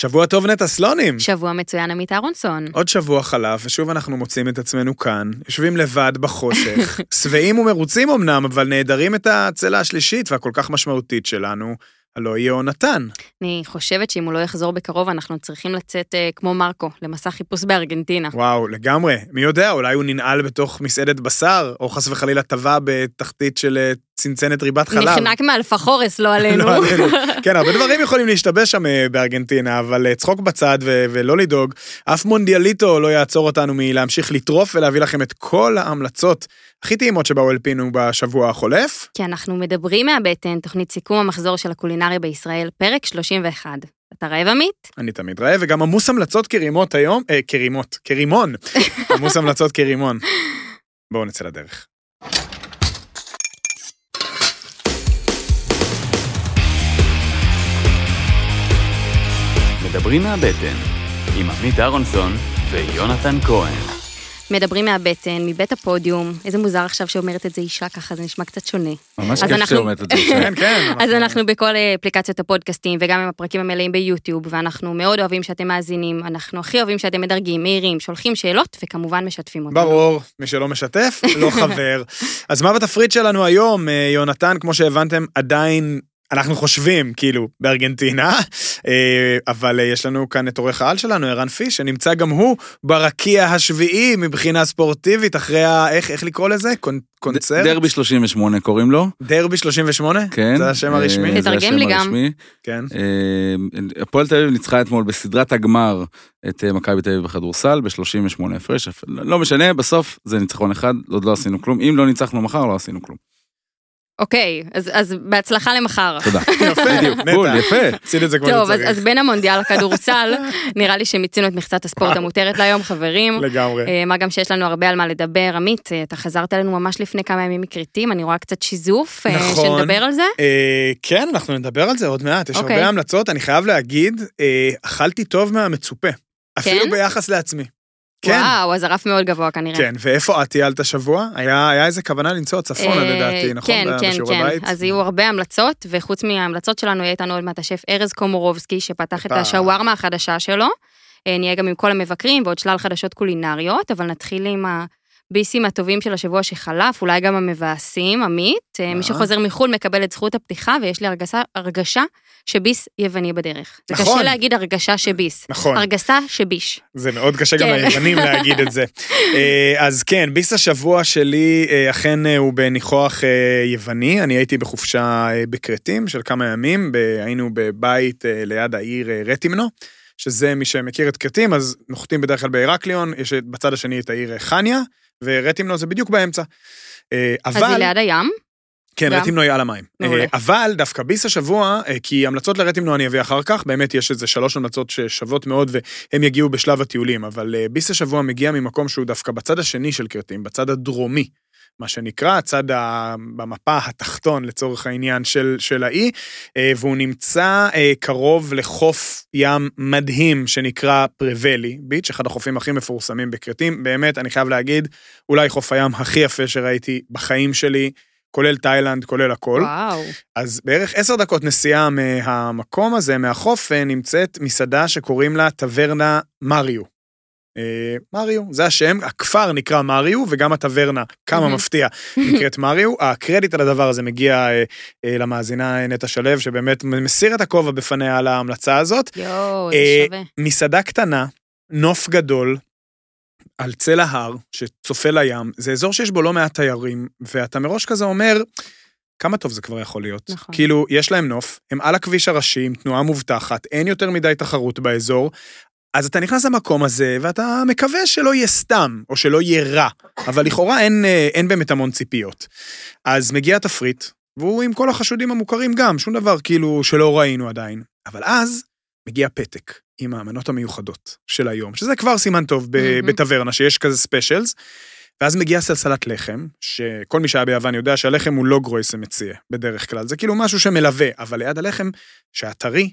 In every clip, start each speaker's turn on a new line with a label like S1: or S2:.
S1: שבוע טוב נטע סלונים.
S2: שבוע מצוין עמית אהרונסון.
S1: עוד שבוע חלף, ושוב אנחנו מוצאים את עצמנו כאן, יושבים לבד בחושך, שבעים ומרוצים אמנם, אבל נעדרים את הצלע השלישית והכל כך משמעותית שלנו, הלא היא יהונתן.
S2: אני חושבת שאם הוא לא יחזור בקרוב, אנחנו צריכים לצאת אה, כמו מרקו, למסע חיפוש בארגנטינה.
S1: וואו, לגמרי. מי יודע, אולי הוא ננעל בתוך מסעדת בשר, או חס וחלילה טבע בתחתית של אה, צנצנת ריבת חלב.
S2: נחנק מאלפחורס, לא עלינו.
S1: לא עלינו. כן, הרבה דברים יכולים להשתבש שם אה, בארגנטינה, אבל אה, צחוק בצד ו- ולא לדאוג. אף מונדיאליטו לא יעצור אותנו מלהמשיך לטרוף ולהביא לכם את כל ההמלצות הכי טעימות שבאו אלפינו בשבוע החולף.
S2: כי אנחנו מדברים מהבטן, תוכנית סיכום המחזור של הקולינריה בישראל, פרק 31. אתה רעב עמית?
S1: אני תמיד רעב, וגם עמוס המלצות כרימות היום, אה, כרימות, כרימון. עמוס המלצות כרימון. בואו נצא לדרך.
S3: מדברים מהבטן, עם עמית אהרונסון ויונתן כהן.
S2: מדברים מהבטן, מבית הפודיום. איזה מוזר עכשיו שאומרת את זה אישה ככה, זה נשמע קצת שונה.
S4: ממש
S2: אז
S4: כיף
S2: אנחנו-
S4: שאומרת את זה.
S1: כן, כן.
S2: אז אנחנו בכל אה, אפליקציות הפודקאסטים, וגם עם הפרקים המלאים ביוטיוב, ואנחנו מאוד אוהבים שאתם מאזינים, אנחנו הכי אוהבים שאתם מדרגים, מעירים, שולחים שאלות, וכמובן משתפים אותנו.
S1: ברור, מי שלא משתף, לא חבר. אז מה בתפריט שלנו היום, אה, יונתן, כמו שהבנתם, עדיין... אנחנו חושבים, כאילו, בארגנטינה, אה, אבל אה, יש לנו כאן את עורך העל שלנו, ערן פיש, שנמצא גם הוא ברקיע השביעי מבחינה ספורטיבית, אחרי ה... איך, איך לקרוא לזה? קונ, קונצרט?
S4: דרבי 38 קוראים לו,
S1: דרבי 38?
S4: כן.
S1: זה השם
S4: אה,
S1: הרשמי?
S4: זה
S2: תתרגם
S4: השם
S2: לי גם.
S4: הרשמי.
S1: כן.
S4: הפועל תל אביב ניצחה אתמול בסדרת הגמר את מכבי תל אביב בכדורסל ב-38 הפרש, לא משנה, בסוף זה ניצחון אחד, עוד לא עשינו כלום. אם לא ניצחנו מחר, לא עשינו כלום.
S2: אוקיי, אז, אז בהצלחה למחר.
S4: תודה.
S1: יפה,
S4: בול,
S1: נטע.
S4: יפה.
S1: עשית את זה כמו
S2: טוב, אז,
S1: שצריך.
S2: אז בין המונדיאל לכדורסל, נראה לי שמיצינו את מכסת הספורט המותרת להיום, חברים.
S1: לגמרי.
S2: אה, מה גם שיש לנו הרבה על מה לדבר. עמית, אה, אתה חזרת אלינו ממש לפני כמה ימים מכרתים, אני רואה קצת שיזוף, אה,
S1: נכון.
S2: שנדבר על זה.
S1: אה, כן, אנחנו נדבר על זה עוד מעט, יש
S2: אוקיי.
S1: הרבה המלצות, אני חייב להגיד, אה, אכלתי טוב מהמצופה. אפילו
S2: כן?
S1: ביחס לעצמי. כן.
S2: וואו, אז הרף מאוד גבוה כנראה.
S1: כן, ואיפה את טיילת השבוע? היה היה איזה כוונה לנסוע צפונה
S2: אה,
S1: לדעתי, נכון?
S2: כן, כן, כן.
S1: בית?
S2: אז יהיו הרבה המלצות, וחוץ מההמלצות שלנו, יהיה איתנו עוד מעט השף ארז קומורובסקי, שפתח את. השווארמה החדשה שלו. אה, נהיה גם עם כל המבקרים ועוד שלל חדשות קולינריות, אבל נתחיל עם הביסים הטובים של השבוע שחלף, אולי גם המבאסים, עמית. אה, מי
S1: אה.
S2: שחוזר מחו"ל מקבל את זכות הפתיחה, ויש לי הרגשה, הרגשה שביס יווני בדרך. זה
S1: נכון.
S2: קשה להגיד הרגשה שביס.
S1: נכון,
S2: הרגשה שביש.
S1: זה מאוד קשה גם
S2: כן.
S1: ליוונים להגיד את זה. אה, אז כן, ביס השבוע שלי אה, אכן הוא בניחוח יווני, אני הייתי בחופשה בכרתים של כמה ימים, היינו בבית ליד העיר רטימנו. שזה מי שמכיר את כרתים, אז נוחתים בדרך כלל בהרקליון, יש בצד השני את העיר חניה, ורטימנו זה בדיוק באמצע. אה,
S2: אז. היא ליד הים.
S1: כן? רטימנו היא על המים. אה, אבל דווקא ביס השבוע, אה, כי המלצות לרטימנו אני אביא אחר כך, באמת יש איזה שלוש המלצות ששוות מאוד והם יגיעו בשלב הטיולים, אבל ביס השבוע מגיע ממקום שהוא דווקא בצד השני של כרתים, בצד הדרומי. מה שנקרא, הצד ה... במפה התחתון לצורך העניין של, של האי, אה, והוא נמצא אה, קרוב לחוף ים מדהים שנקרא פרוולים ביץ', אחד החופים הכי מפורסמים בכרתים. באמת, אני חייב להגיד, אולי חוף הים הכי יפה שראיתי בחיים שלי, כולל תאילנד, כולל הכל.
S2: וואו.
S1: אז בערך עשר דקות נסיעה מהמקום הזה, מהחוף, אה, נמצאת מסעדה שקוראים לה טברנה מריו. אה, מריו, זה השם, הכפר נקרא מריו, וגם הטברנה, כמה. מפתיע, נקראת מריו. הקרדיט על הדבר הזה מגיע אה, אה, למאזינה נטע שלו, שבאמת מסיר את הכובע בפניה על ההמלצה הזאת.
S2: יואו, זה שווה.
S1: מסעדה קטנה, נוף גדול, על צל ההר, שצופה לים, זה אזור שיש בו לא מעט תיירים, ואתה מראש כזה אומר, כמה טוב זה כבר יכול להיות.
S2: נכון.
S1: כאילו, יש להם נוף, הם על הכביש הראשי עם תנועה מובטחת, אין יותר מדי תחרות באזור, אז אתה נכנס למקום הזה, ואתה מקווה שלא יהיה סתם, או שלא יהיה רע, אבל לכאורה אין, אה, אין באמת המון ציפיות. אז מגיע התפריט, והוא עם כל החשודים המוכרים גם, שום דבר כאילו שלא ראינו עדיין. אבל אז מגיע פתק עם המנות המיוחדות של היום, שזה כבר סימן טוב ב-
S2: מהמם.
S1: בטברנה, שיש כזה specials, ואז מגיעה סלסלת לחם, שכל מי שהיה ביוון יודע שהלחם הוא לא גרויסע מציאה, בדרך כלל. זה כאילו משהו שמלווה, אבל ליד הלחם, שהטרי,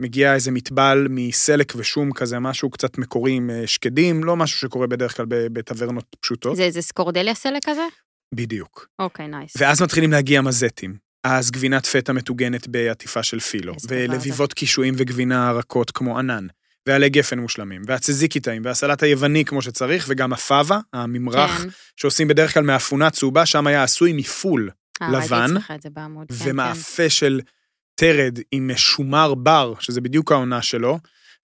S1: מגיע איזה מטבל מסלק ושום כזה, משהו קצת מקורי עם אה, שקדים, לא משהו שקורה בדרך כלל בטברנות פשוטות.
S2: זה איזה סקורדליה סלק כזה?
S1: בדיוק.
S2: אוקיי, nice.
S1: ואז מתחילים להגיע מזטים. אז גבינת פטה מטוגנת בעטיפה של פילו,
S2: זה.
S1: ולביבות קישואים וגבינה רכות כמו ענן, ועלי גפן מושלמים, והצזיקי טעים, והסלט היווני כמו שצריך, וגם הפאבה, הממרח,
S2: כן.
S1: שעושים בדרך כלל מאפונה צהובה, שם היה עשוי מפול,
S2: אה,
S1: לבן.
S2: כן, כן.
S1: ומאפה של תרד עם שומר בר, שזה בדיוק העונה שלו,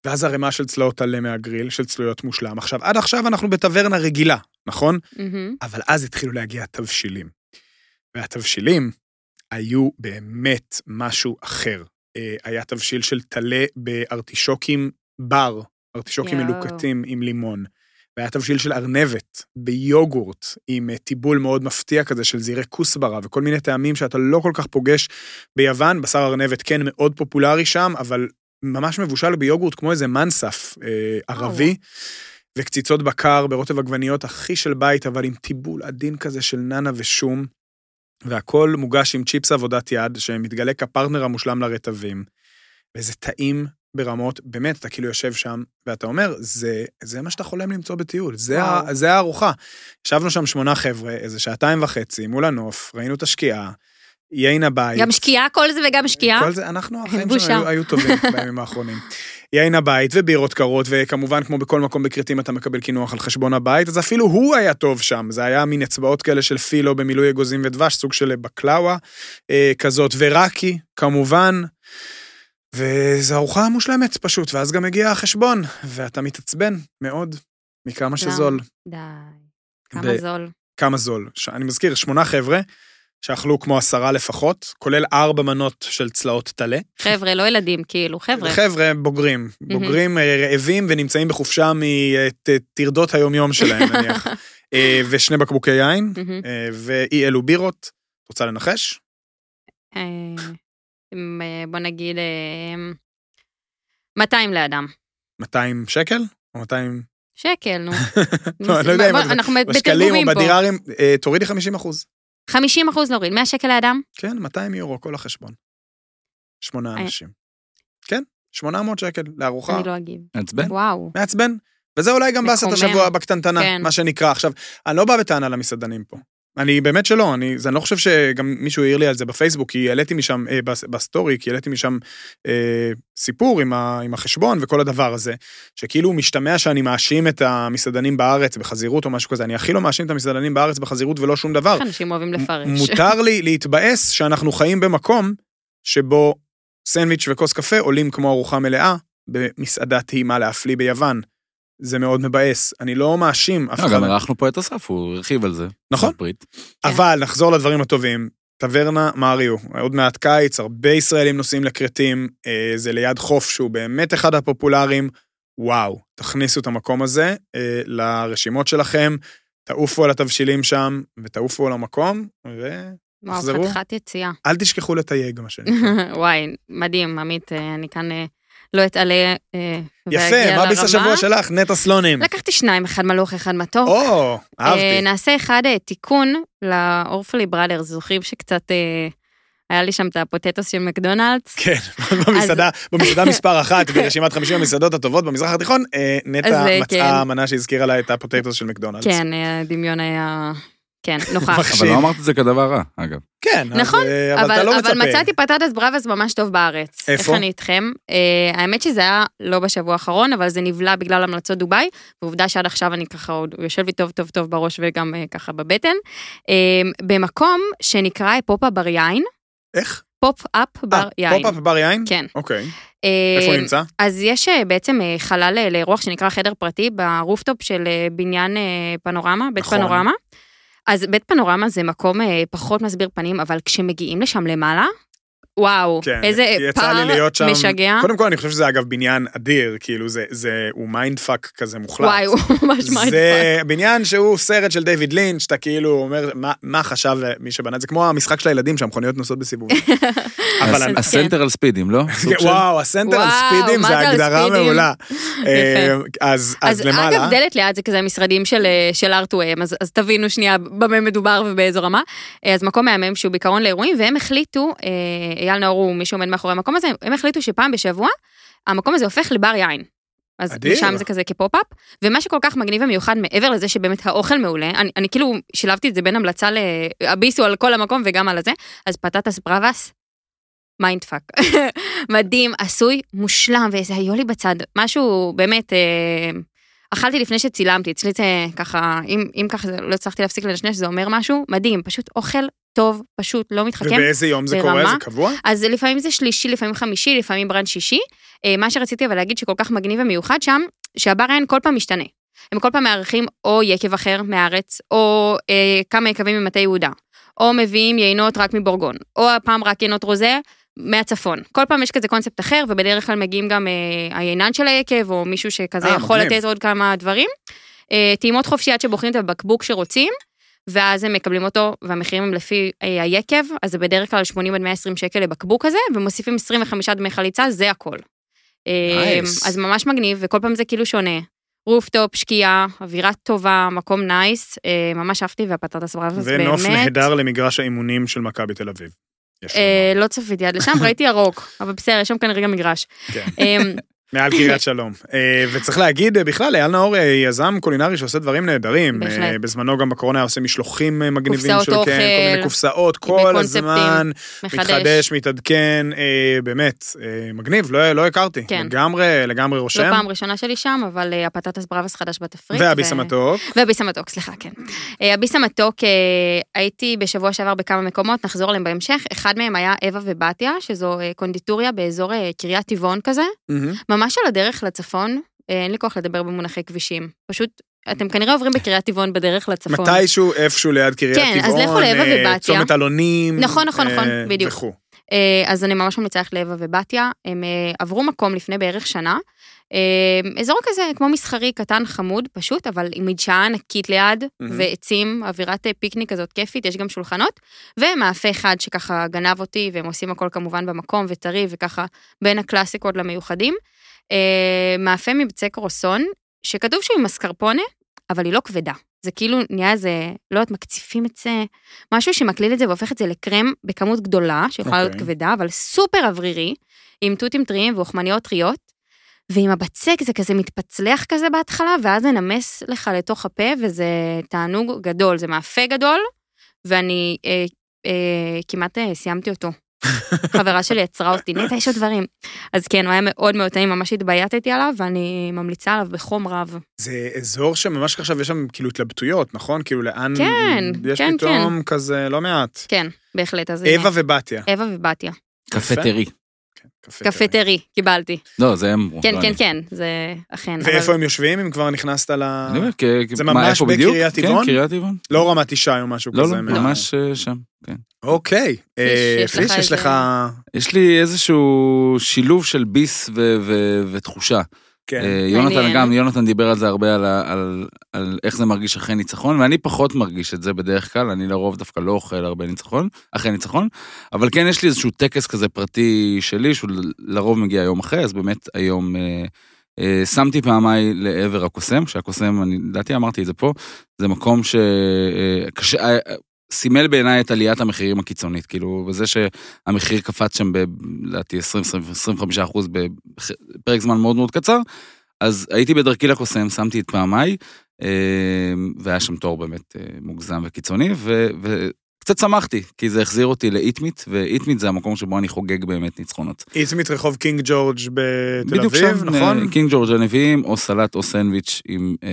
S1: ואז ערימה של צלעות עלה מהגריל, של צלויות מושלם. עכשיו, עד עכשיו אנחנו בטברנה רגילה, נכון?
S2: מהמם.
S1: אבל אז התחילו להגיע התבשילים. והתבשילים היו באמת משהו אחר. אה, היה תבשיל של טלה בארטישוקים בר, ארטישוקים. מלוקטים עם לימון. והיה תבשיל של ארנבת ביוגורט, עם אה, טיבול מאוד מפתיע כזה של זירי כוסברה וכל מיני טעמים שאתה לא כל כך פוגש ביוון. בשר ארנבת כן מאוד פופולרי שם, אבל ממש מבושל ביוגורט כמו איזה מנסף אה, ערבי. וקציצות בקר ברוטב עגבניות הכי של בית, אבל עם טיבול עדין כזה של ננה ושום. והכל מוגש עם צ'יפס עבודת יד, שמתגלה כפרטנר המושלם לרטבים. וזה טעים ברמות, באמת, אתה כאילו יושב שם, ואתה אומר, זה, זה מה שאתה חולם למצוא בטיול, זה, ה. זה הארוחה. ישבנו שם שמונה חבר'ה, איזה שעתיים וחצי, מול הנוף, ראינו את השקיעה, יין הבית.
S2: גם שקיעה כל זה וגם שקיעה?
S1: כל זה, אנחנו, החיים. שלנו היו, היו טובים בימים האחרונים. יין הבית ובירות קרות, וכמובן, כמו בכל מקום בכרתים אתה מקבל קינוח על חשבון הבית, אז אפילו הוא היה טוב שם, זה היה מין אצבעות כאלה של פילו במילוי אגוזים ודבש, סוג של בקלאווה אה, כזאת, ורקי, כמובן. וזו ארוחה מושלמת פשוט, ואז גם מגיע החשבון, ואתה מתעצבן מאוד מכמה שזול.
S2: די. כמה זול.
S1: כמה זול. אני מזכיר, שמונה חבר'ה, שאכלו כמו עשרה לפחות, כולל ארבע מנות של צלעות טלה.
S2: חבר'ה, לא ילדים, כאילו, חבר'ה.
S1: חבר'ה בוגרים, בוגרים אה, רעבים ונמצאים בחופשה מטרדות היומיום שלהם, נניח. אה, ושני בקבוקי יין. אה, ואי אלו בירות. רוצה לנחש?
S2: אה, בוא נגיד, אה, 200 לאדם.
S1: 200 שקל? או 200...
S2: שקל, נו.
S1: לא, לא יודע אם
S2: בוא,
S1: את-
S2: אנחנו
S1: בשקלים או
S2: בתרגומים פה.
S1: בדירארים, אה, תורידי 50 אחוז.
S2: 50 אחוז נוריד, 100 שקל לאדם?
S1: כן, 200 יורו, כל החשבון. שמונה. אנשים. כן, 800 שקל לארוחה.
S2: אני לא אגיב.
S4: מעצבן?
S2: וואו.
S1: מעצבן. וזה אולי גם באסת השבוע בקטנטנה,
S2: כן.
S1: מה שנקרא. עכשיו, אני לא בא בטענה למסעדנים פה. אני באמת שלא, אני, אני לא חושב שגם מישהו העיר לי על זה בפייסבוק, כי העליתי משם, אה, בס- בסטורי, כי העליתי משם אה, סיפור עם, ה, עם החשבון וכל הדבר הזה, שכאילו משתמע שאני מאשים את המסעדנים בארץ בחזירות או משהו כזה, אני הכי לא מאשים את המסעדנים בארץ בחזירות ולא שום דבר.
S2: אנשים אוהבים לפרש.
S1: מותר לי להתבאס שאנחנו חיים במקום שבו סנדוויץ' וכוס קפה עולים כמו ארוחה מלאה במסעדה טעימה להפליא ביוון. זה מאוד מבאס. אני לא מאשים אף
S4: לא,
S1: אחד.
S4: גם אירחנו פה את אסף, הוא הרחיב על זה.
S1: נכון.
S4: בפריט.
S1: אבל נחזור לדברים הטובים. טברנה מריו, עוד מעט קיץ, הרבה ישראלים נוסעים לכרתים, אה, זה ליד חוף שהוא באמת אחד הפופולריים. וואו, תכניסו את המקום הזה אה, לרשימות שלכם, תעופו על התבשילים שם, ותעופו על המקום, ואל
S2: וואו. חתיכת יציאה.
S1: תשכחו לתייג, מה שנקרא.
S2: וואי, מדהים, עמית, אה, אני כאן לא אתעלה אה,
S1: יפה, מה ביס. השבוע שלך? נטע סלונים.
S2: לקחתי שניים, אחד מלוך, אחד מתוק.
S1: או,
S2: אה,
S1: אהבתי.
S2: נעשה אחד אה, תיקון לאורפלי בראדרס, זוכרים שקצת אה, היה לי שם את הפוטטוס של מקדונלדס?
S1: כן, במסעדה, במסעדה מספר אחת, ברשימת 50 המסעדות הטובות במזרח התיכון, אה, נטע
S2: אה,
S1: מצאה
S2: כן.
S1: מנה שהזכירה לה את הפוטטוס של מקדונלדס.
S2: כן, אה, הדמיון היה... כן, נוכח.
S4: אבל לא אמרת את זה כדבר רע, אגב.
S1: כן, אז,
S2: נכון,
S1: אה, אבל
S2: אבל,
S1: אתה לא
S2: אבל
S1: מצפה.
S2: מצאתי פטטס בראבס ממש טוב בארץ.
S1: איפה?
S2: איך אני איתכם? אה, האמת שזה היה לא בשבוע האחרון, אבל זה נבלע בגלל המלצות דובאי, ועובדה שעד עכשיו אני ככה עוד, הוא יושב לי טוב טוב טוב בראש וגם אה, ככה בבטן. אה, במקום שנקרא פופ-אפ בר יין,
S1: איך?
S2: פופ-אפ בר
S1: אה,
S2: יין.
S1: פופ-אפ בר יין?
S2: כן.
S1: אוקיי.
S2: אה,
S1: איפה הוא נמצא?
S2: אז יש בעצם חלל לאירוח שנקרא חדר פרטי ב rooftop של בניין פנורמה, בית
S1: נכון.
S2: פנורמה. אז בית פנורמה זה מקום אה, פחות מסביר פנים, אבל כשמגיעים לשם למעלה, וואו,
S1: כן,
S2: איזה
S1: יצא לי
S2: כבר
S1: להיות שם.
S2: משגע.
S1: קודם כל, אני חושב שזה אגב בניין אדיר, כאילו זה, זה, הוא mind fuck כזה מוחלט.
S2: וואי, הוא ממש mindfuck.
S1: זה בניין שהוא סרט של דיוויד לינץ', שאתה כאילו אומר, מה, מה חשב מי שבנה את זה? כמו המשחק של הילדים שהמכוניות נוסעות בסיבובים. אבל אני-
S4: הסנטר על ספידים, לא? של-
S1: וואו, הסנטר על ספידים זה הגדרה? מעולה. אז אז
S2: אז
S1: למעלה,
S2: אגב, דלת ליד זה כזה משרדים של, של ארטואם, אז, אז תבינו שנייה במה מדובר ובאיזו רמה. אה, אז מקום מהמם שהוא בעיקרון לאירועים, והם החליטו, אה, אייל נאור הוא מי שעומד מאחורי המקום הזה, הם החליטו שפעם בשבוע, המקום הזה הופך לבר יין. אז
S1: אדיר.
S2: משם זה כזה כפופ-אפ, ומה שכל כך מגניב ומיוחד מעבר לזה שבאמת האוכל מעולה, אני, אני כאילו שילבתי את זה בין המלצה להביסו על כל המקום וגם על הזה, אז פטטס בראבס, mind fuck. מדהים, עשוי, מושלם, ואיזה איולי בצד, משהו באמת, אה, אכלתי לפני שצילמתי, אצלי זה ככה, אם, אם ככה לא הצלחתי להפסיק לנשנש, זה אומר משהו, מדהים, פשוט אוכל טוב, פשוט לא מתחכם.
S1: ובאיזה יום זה
S2: ברמה?
S1: קורה? זה קבוע?
S2: אז לפעמים זה שלישי, לפעמים חמישי, לפעמים ברנץ' שישי. אה, מה שרציתי אבל להגיד שכל כך מגניב ומיוחד שם, שהבר יין כל פעם משתנה. הם כל פעם מארחים או יקב אחר מהארץ, או אה, כמה יקבים ממטה יהודה, או מביאים יינות רק מבורגון, או הפעם רק יינות רוזה מהצפון. כל פעם יש כזה קונספט אחר, ובדרך כלל מגיעים גם אה, היינן של היקב, או מישהו שכזה
S1: אה,
S2: יכול
S1: מגניב.
S2: לתת עוד כמה דברים. אה, טעימות חופשי עד שבוחרים את הבקבוק שרוצים, ואז הם מקבלים אותו, והמחירים הם לפי אה, היקב, אז זה בדרך כלל 80 עד 120 שקל לבקבוק הזה, ומוסיפים 25 דמי חליצה, זה הכל. אה,
S1: nice.
S2: אז ממש מגניב, וכל פעם זה כאילו שונה. רופטופ, שקיעה, אווירה טובה, מקום nice, אה, ממש אהבתי, והפטטס ברבאס באמת...
S1: ונוף נהדר למגרש האימונים של מכבי תל אביב.
S2: לא צפיתי עד לשם, ראיתי ירוק, אבל בסדר, יש שם כנראה גם מגרש.
S1: מעל קריית שלום. אה, וצריך להגיד, אה, בכלל, אייל נאור אה, יזם קולינרי שעושה דברים נהדרים.
S2: בהחלט.
S1: בזמנו גם בקורונה עושה משלוחים מגניבים של כן, כל מיני קופסאות, כל הזמן,
S2: מחדש.
S1: מתחדש, מתעדכן, באמת, מגניב, לא לא הכרתי.
S2: כן.
S1: לגמרי, לגמרי
S2: לא
S1: רושם.
S2: פעם ראשונה שלי שם, אבל הפטטס בראבס חדש בתפריט.
S1: והביס המתוק.
S2: והביס המתוק, סליחה, כן. הביס המתוק, הייתי בשבוע שעבר בכמה מקומות, נחזור עליהם בהמשך. אחד מהם היה אווה ובתיה, שזו קונדיטוריה באזור קריית טבעון כזה. ממש על הדרך לצפון. אה, אין לי כוח לדבר במונחי כבישים. פשוט, אתם כנראה עוברים בקריית טבעון בדרך לצפון.
S1: מתישהו איפשהו ליד קריית
S2: כן,
S1: טבעון.
S2: אז לכו לאווה
S1: אה,
S2: ובתיה.
S1: צומת אלונים.
S2: נכון, נכון, נכון,
S1: אה,
S2: בדיוק.
S1: וכו'.
S2: אז אני ממש ממליצה ללכת לאווה ובתיה. הם עברו מקום לפני בערך שנה. אזור כזה כמו מסחרי קטן חמוד פשוט, אבל עם מדשאה ענקית ליד,
S1: מהמם.
S2: ועצים, אווירת פיקניק כזאת כיפית, יש גם שולחנות, ומאפה אחד שככה גנב אותי, והם עושים הכל כמובן במקום וטרי, וככה בין הקלאסיקות למיוחדים. אה, מאפה מבצק קרוסון, שכתוב שהוא עם מסקרפונה, אבל היא לא כבדה. זה כאילו נהיה איזה, לא יודעת, מקציפים את זה, משהו שמקליל את זה והופך את זה לקרם בכמות גדולה, שיכולה להיות
S1: אוקיי.
S2: כבדה, אבל סופר אוורירי, עם תותים טריים ואוכמניות טריות, ועם הבצק זה כזה מתפצלח כזה בהתחלה, ואז זה נמס לך לתוך הפה, וזה תענוג גדול, זה מאפה גדול, ואני אה, אה, כמעט אה, סיימתי אותו. חברה שלי עצרה אותי, נטע, יש עוד דברים. אז כן, הוא היה מאוד מאוד טעים, ממש התבייתתי עליו, ואני ממליצה עליו בחום רב.
S1: זה אזור שממש עכשיו יש שם כאילו התלבטויות, נכון? כאילו לאן...
S2: כן,
S1: יש
S2: כן,
S1: פתאום כזה לא מעט.
S2: כן, בהחלט, אז.
S1: אווה ובתיה.
S2: אווה ובתיה.
S1: כן, קפה טרי.
S2: טרי, קיבלתי.
S4: לא, זה הם אמרו.
S2: כן,
S4: לא
S2: כן. כן, זה אכן.
S1: ואיפה הם יושבים אם כבר נכנסת ל...
S4: אני אומר, כ-
S1: זה ממש? בקריית
S4: כן,
S1: טבעון?
S4: קריית טבעון.
S1: לא רמת ישי או משהו
S4: לא,
S1: כזה.
S4: לא,
S1: מה-
S4: ממש אה, שם, כן.
S1: אוקיי. אה, פיש, יש לך...
S4: יש לי איזשהו שילוב של ביס ו- ו- ותחושה.
S1: כן.
S4: אה, יונתן. גם, יונתן דיבר על זה הרבה, על, על, על איך זה מרגיש אחרי ניצחון, ואני פחות מרגיש את זה בדרך כלל, אני לרוב דווקא לא אוכל הרבה ניצחון, אחרי ניצחון, אבל כן יש לי איזשהו טקס כזה פרטי שלי, שהוא לרוב מגיע יום אחרי, אז באמת היום אה, אה, שמתי פעמיי לעבר הקוסם, שהקוסם, אני לדעתי אמרתי את זה פה, זה מקום שקשה... אה, סימל בעיניי את עליית המחירים הקיצונית, כאילו, בזה שהמחיר קפץ שם לדעתי, 20-25 אחוז בפרק זמן מאוד מאוד קצר, אז הייתי בדרכי לקוסם, שמתי את פעמיי, אה, והיה שם תור באמת אה, מוגזם וקיצוני, ו- וקצת שמחתי, כי זה החזיר אותי לאיצמית, ואיצמית זה המקום שבו אני חוגג באמת ניצחונות.
S1: איצמית רחוב קינג ג'ורג' בתל אביב,
S4: שם,
S1: נכון?
S4: אה, קינג ג'ורג' הנביאים, או סלט או סנדוויץ' עם, אה,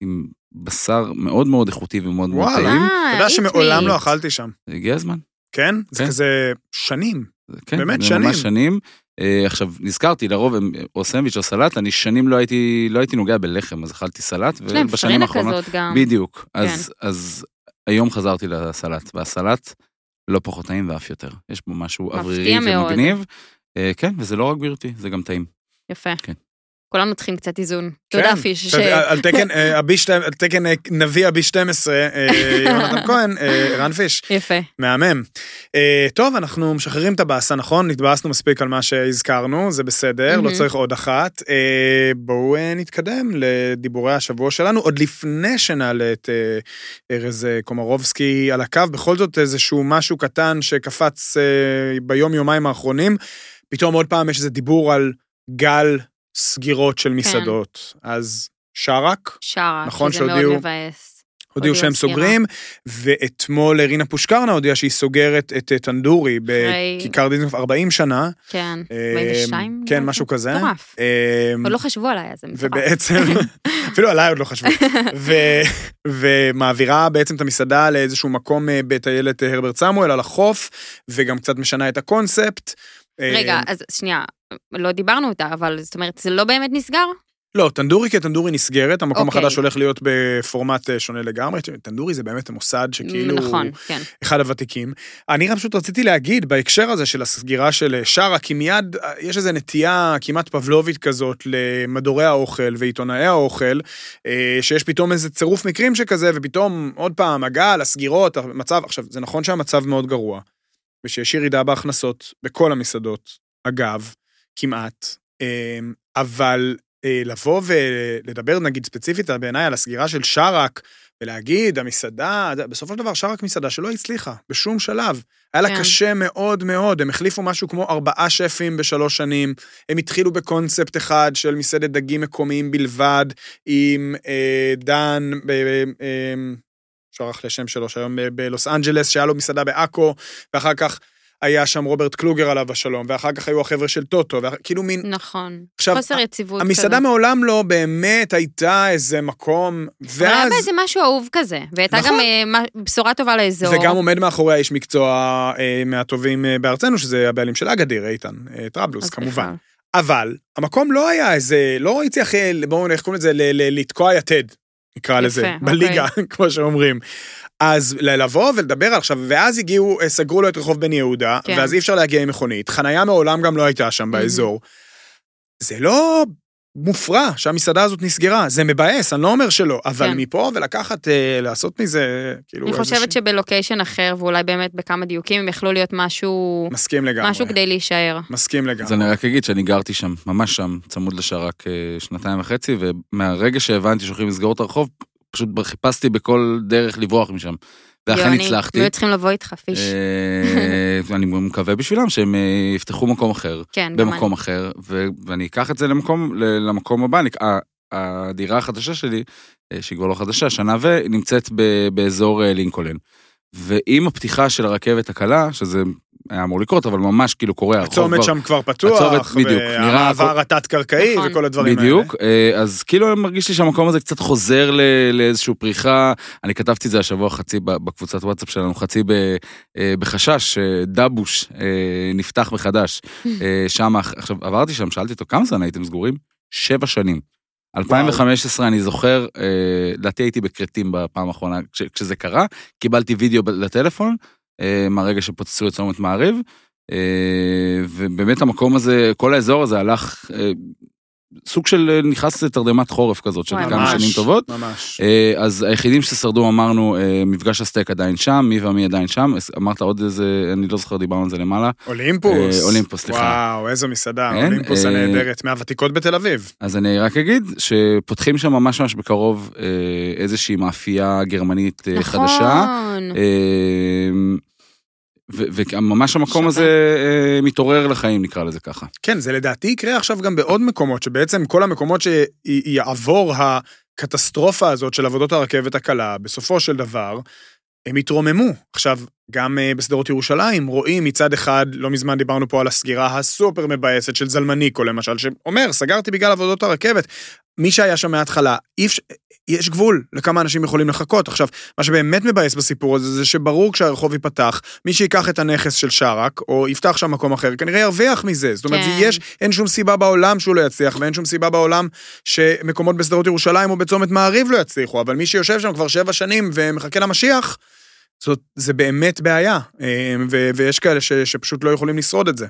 S4: עם בשר מאוד מאוד איכותי ומאוד מאוד
S1: וואלה.
S4: טעים.
S2: אה,
S1: אתה יודע שמעולם. לא אכלתי שם,
S4: הגיע הזמן.
S1: כן? זה
S4: כן.
S1: כזה שנים.
S4: זה- כן,
S1: באמת
S4: זה
S1: שנים.
S4: ממש שנים. אה, עכשיו, נזכרתי, לרוב הם או סנדוויץ' או סלט, אני שנים לא הייתי, לא הייתי נוגע בלחם, אז אכלתי סלט,
S2: יש להם
S4: ובשנים
S2: פרינה
S4: האחרונות...
S2: כזאת גם.
S4: בדיוק. אז, אז היום חזרתי לסלט, והסלט לא פחות טעים ואף יותר. יש בו משהו אוורירי
S2: מאוד.
S4: ומגניב. אה, כן, וזה לא רק בריאותי, זה גם טעים.
S2: יפה.
S4: כן.
S2: כולנו צריכים קצת איזון. תודה,
S1: כן.
S2: פיש. ש-
S1: אתה- על תקן, אה, הבי שתיים- על תקן אה, נביא הבי 12, אה, יונתן כהן, רן פיש.
S2: יפה.
S1: מהמם. טוב, אנחנו משחררים את הבאסה, נכון? נתבאסנו מספיק על מה שהזכרנו, זה בסדר, לא. צריך עוד אחת. בואו נתקדם לדיבורי השבוע שלנו, עוד לפני שנעלה את ארז קומרובסקי על הקו, בכל זאת איזשהו משהו קטן שקפץ ביום-יומיים האחרונים. פתאום עוד פעם יש איזה דיבור על גל סגירות של מסעדות. אז שרק,
S2: שרה,
S1: נכון
S2: שזה מאוד
S1: שהודיעו-
S2: מבאס.
S1: הודיעו שהם
S2: סגירה.
S1: סוגרים, ואתמול רינה פושקרנה הודיעה שהיא סוגרת את אה, טנדורי בכיכר דיזנגוף 40 שנה.
S2: כן,
S1: אה,
S2: 42?
S1: כן,
S2: לדעתי.
S1: משהו כזה.
S2: מטורף.
S1: אה,
S2: עוד לא חשבו עליי, אז זה מטורף.
S1: ובעצם, אפילו עליי עוד לא חשבו, ו- ומעבירה בעצם את המסעדה לאיזשהו מקום אה, בטיילת אה, הרברט סמואל על החוף, וגם קצת משנה את הקונספט. אה,
S2: רגע, אז שנייה, לא דיברנו אותה, אבל זאת אומרת, זה לא באמת נסגר?
S1: לא, טנדורי כטנדורי נסגרת, המקום
S2: אוקיי.
S1: החדש הולך להיות בפורמט אה, שונה לגמרי. טנדורי זה באמת מוסד שכאילו...
S2: נכון, כן.
S1: אחד הוותיקים. אני רק פשוט רציתי להגיד בהקשר הזה של הסגירה של שרה, כי מיד אה, יש איזו נטייה כמעט פבלובית כזאת למדורי האוכל ועיתונאי האוכל, אה, שיש פתאום איזה צירוף מקרים שכזה, ופתאום עוד פעם הגל, הסגירות, המצב, עכשיו, זה נכון שהמצב מאוד גרוע, ושיש ירידה בהכנסות בכל המסעדות, אגב, כמעט, אה, אבל אה, לבוא ולדבר נגיד ספציפית בעיניי על הסגירה של שרק, ולהגיד, המסעדה, בסופו של דבר שרק מסעדה שלא הצליחה, בשום שלב. היה לה
S2: כן.
S1: קשה מאוד מאוד, הם החליפו משהו כמו ארבעה שפים בשלוש שנים, הם התחילו בקונספט אחד של מסעדת דגים מקומיים בלבד, עם אה, דן, ב, אה, שרח לשם שלו, שהיום ב- בלוס אנג'לס, שהיה לו מסעדה בעכו, ואחר כך היה שם רוברט קלוגר עליו השלום, ואחר כך היו החבר'ה של טוטו, ואח- כאילו מין...
S2: נכון.
S1: עכשיו,
S2: חוסר יציבות כזה.
S1: המסעדה מעולם לא באמת הייתה איזה מקום,
S2: היה
S1: ואז...
S2: בה איזה משהו אהוב כזה, והייתה
S1: נכון.
S2: גם אה, בשורה טובה לאזור.
S1: וגם עומד מאחורי האיש מקצוע אה, מהטובים אה, בארצנו, שזה הבעלים של אגדיר, איתן אה, טראבלוס, כמובן.
S2: בכלל.
S1: אבל המקום לא היה איזה, לא הצליח, אה, בואו, איך קוראים לזה, לתקוע יתד, נקרא
S2: יפה,
S1: לזה,
S2: אוקיי.
S1: בליגה, כמו שאומרים. אז לבוא ולדבר עכשיו, ואז הגיעו, אה, סגרו לו את רחוב בן יהודה,
S2: כן.
S1: ואז אי אפשר להגיע עם מכונית, חנייה מעולם גם לא הייתה שם באזור. זה לא מופרע שהמסעדה הזאת נסגרה, זה מבאס, אני לא אומר שלא, אבל
S2: כן.
S1: מפה ולקחת, אה, לעשות מזה, כאילו...
S2: אני חושבת שבלוקיישן אחר, ואולי באמת בכמה דיוקים, הם יכלו להיות משהו,
S1: מסכים לגמרי.
S2: משהו כדי להישאר.
S1: מסכים
S4: אז
S1: לגמרי.
S4: אני רק אגיד שאני גרתי שם, ממש שם, צמוד לשרק אה, שנתיים וחצי, ומהרגע שהבנתי שהולכים לסגור את הרחוב, פשוט חיפשתי בכל דרך לברוח משם. ואכן
S2: יוני,
S4: הצלחתי.
S2: לא היו צריכים לבוא איתך, פיש.
S4: אה, אני מקווה בשבילם שהם אה, יפתחו מקום אחר,
S2: כן, גם
S4: במקום אחר, ואני אקח את זה למקום, למקום הבא. אני- ה- הדירה החדשה שלי, אה, שהיא כבר לא חדשה, שנה ו... נמצאת באזור אה, לינקולן. ועם הפתיחה של הרכבת הקלה, שזה היה אמור לקרות, אבל ממש כאילו קורה,
S1: הצומת שם כבר פתוח,
S4: הצומת, בדיוק, נראה
S1: והמעבר התת-קרקעי
S2: נכון.
S1: וכל הדברים האלה.
S4: בדיוק, אה, אז כאילו אני מרגיש לי שהמקום הזה קצת חוזר ל- לאיזושהי פריחה. אני כתבתי את זה השבוע חצי בקבוצת וואטסאפ שלנו, חצי ב- אה, בחשש, שדבוש אה, נפתח מחדש. שם, עכשיו עברתי שם, שאלתי אותו, כמה זמן הייתם סגורים? שבע שנים. 2015 אני זוכר, לדעתי הייתי בכרתים בפעם האחרונה כש- כשזה קרה, קיבלתי וידאו לטלפון, מהרגע שפוצצו את צומת מעריב, אה, ובאמת המקום הזה, כל האזור הזה הלך, אה, סוג של אה, נכנס לתרדמת חורף כזאת של כמה שנים טובות.
S1: ממש.
S4: אה, אז היחידים ששרדו אמרנו, אה, מפגש הסטייק עדיין שם, מי ומי עדיין שם, אמרת עוד איזה, אני לא זוכר, דיברנו על זה למעלה.
S1: אולימפוס.
S4: אה, אולימפוס, סליחה.
S1: וואו, איזו מסעדה,
S4: כן,
S1: אולימפוס
S4: אה,
S1: הנהדרת, מהוותיקות בתל אביב.
S4: אז אני רק אגיד שפותחים שם ממש ממש בקרוב אה, איזושהי מאפייה גרמנית אה, חדשה.
S2: נכון.
S4: וממש המקום. הזה אה, מתעורר לחיים, נקרא לזה ככה.
S1: כן, זה לדעתי יקרה עכשיו גם בעוד מקומות, שבעצם כל המקומות שיעבור הקטסטרופה הזאת של עבודות הרכבת הקלה, בסופו של דבר, הם יתרוממו. עכשיו, גם אה, בשדרות ירושלים רואים מצד אחד, לא מזמן דיברנו פה על הסגירה הסופר מבאסת של זלמניקו למשל, שאומר, סגרתי בגלל עבודות הרכבת. מי שהיה שם מההתחלה, אפשר, יש גבול לכמה אנשים יכולים לחכות. עכשיו, מה שבאמת מבאס בסיפור הזה, זה שברור כשהרחוב ייפתח, מי שיקח את הנכס של שרק, או יפתח שם מקום אחר, כנראה ירוויח מזה. זאת אומרת,
S2: כן.
S1: יש, אין שום סיבה בעולם שהוא לא יצליח, ואין שום סיבה בעולם שמקומות בשדרות ירושלים או בצומת מעריב לא יצליחו, אבל מי שיושב שם כבר שבע שנים ומחכה למשיח, זאת, זה באמת בעיה, אה, ו, ויש כאלה ש, שפשוט לא יכולים לשרוד את זה.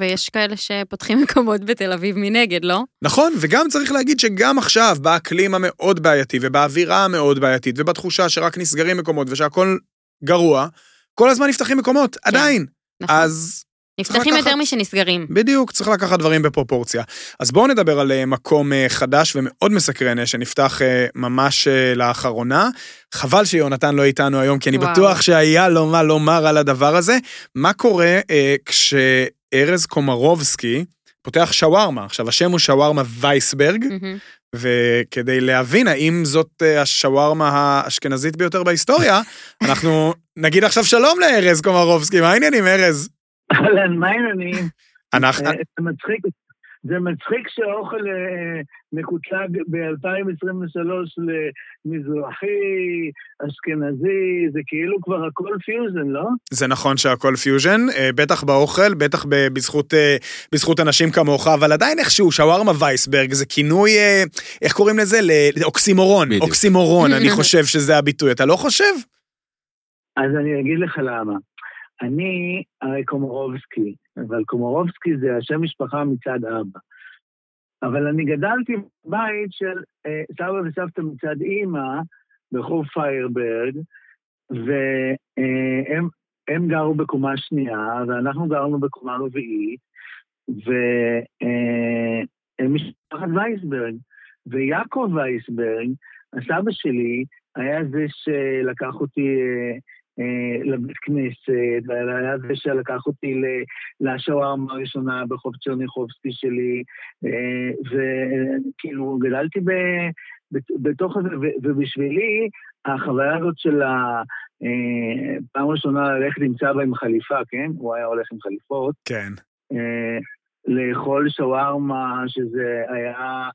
S2: ויש כאלה שפותחים מקומות בתל אביב מנגד, לא?
S1: נכון, וגם צריך להגיד שגם עכשיו, באקלים המאוד בעייתי, ובאווירה המאוד בעייתית, ובתחושה שרק נסגרים מקומות ושהכול גרוע, כל הזמן נפתחים מקומות, עדיין.
S2: נכון.
S1: אז
S2: נפתחים
S1: לקחת-
S2: יותר משנסגרים.
S1: בדיוק, צריך לקחת דברים בפרופורציה. אז בואו נדבר על אה, מקום אה, חדש ומאוד מסקרן אה, שנפתח ממש לאחרונה. חבל שיונתן לא איתנו היום, כי אני
S2: וואו.
S1: בטוח שהיה לו מה לומר על הדבר הזה. מה קורה אה, כשארז קומרובסקי פותח שווארמה. עכשיו, השם הוא שווארמה וייסברג,
S2: מהמם.
S1: וכדי להבין האם זאת אה, השווארמה האשכנזית ביותר בהיסטוריה, אנחנו נגיד עכשיו שלום לארז קומרובסקי, מה העניינים, ארז?
S5: אהלן, מה העניינים?
S1: אנחנו...
S5: אה, זה מצחיק, זה מצחיק שהאוכל אה, מקוטלג ב-2023 למזרחי, אשכנזי, זה כאילו כבר הכל פיוזן, לא?
S1: זה נכון שהכל פיוז'ן, אה, בטח באוכל, בטח בזכות, אה, בזכות אנשים כמוך, אבל עדיין איכשהו שווארמה וייסברג זה כינוי, איך קוראים לזה? ל- אוקסימורון,
S4: בדיוק.
S1: אוקסימורון, אני חושב שזה הביטוי, אתה לא חושב?
S5: אז אני אגיד לך למה. אני הרי קומורובסקי, אבל קומורובסקי זה השם משפחה מצד אבא. אבל אני גדלתי בבית של אה, סבא וסבתא מצד אימא, ברחוב פיירברג, והם הם גרו בקומה שנייה, ואנחנו גרנו בקומה רביעית, והם משפחת וייסברג. ויעקב וייסברג, הסבא שלי, היה זה שלקח אותי אה, אה, לבית כנסת, והיה זה שלקח אותי לשווארמה הראשונה ברחוב צ'רניחובסקי שלי, אה, וכאילו גדלתי ב, בת- בתוך הזה, ובשבילי החוויה הזאת של ה... אה, פעם ראשונה ללכת עם סבא עם חליפה, כן? הוא היה הולך עם חליפות.
S1: כן.
S5: אה, לאכול שווארמה, שזה היה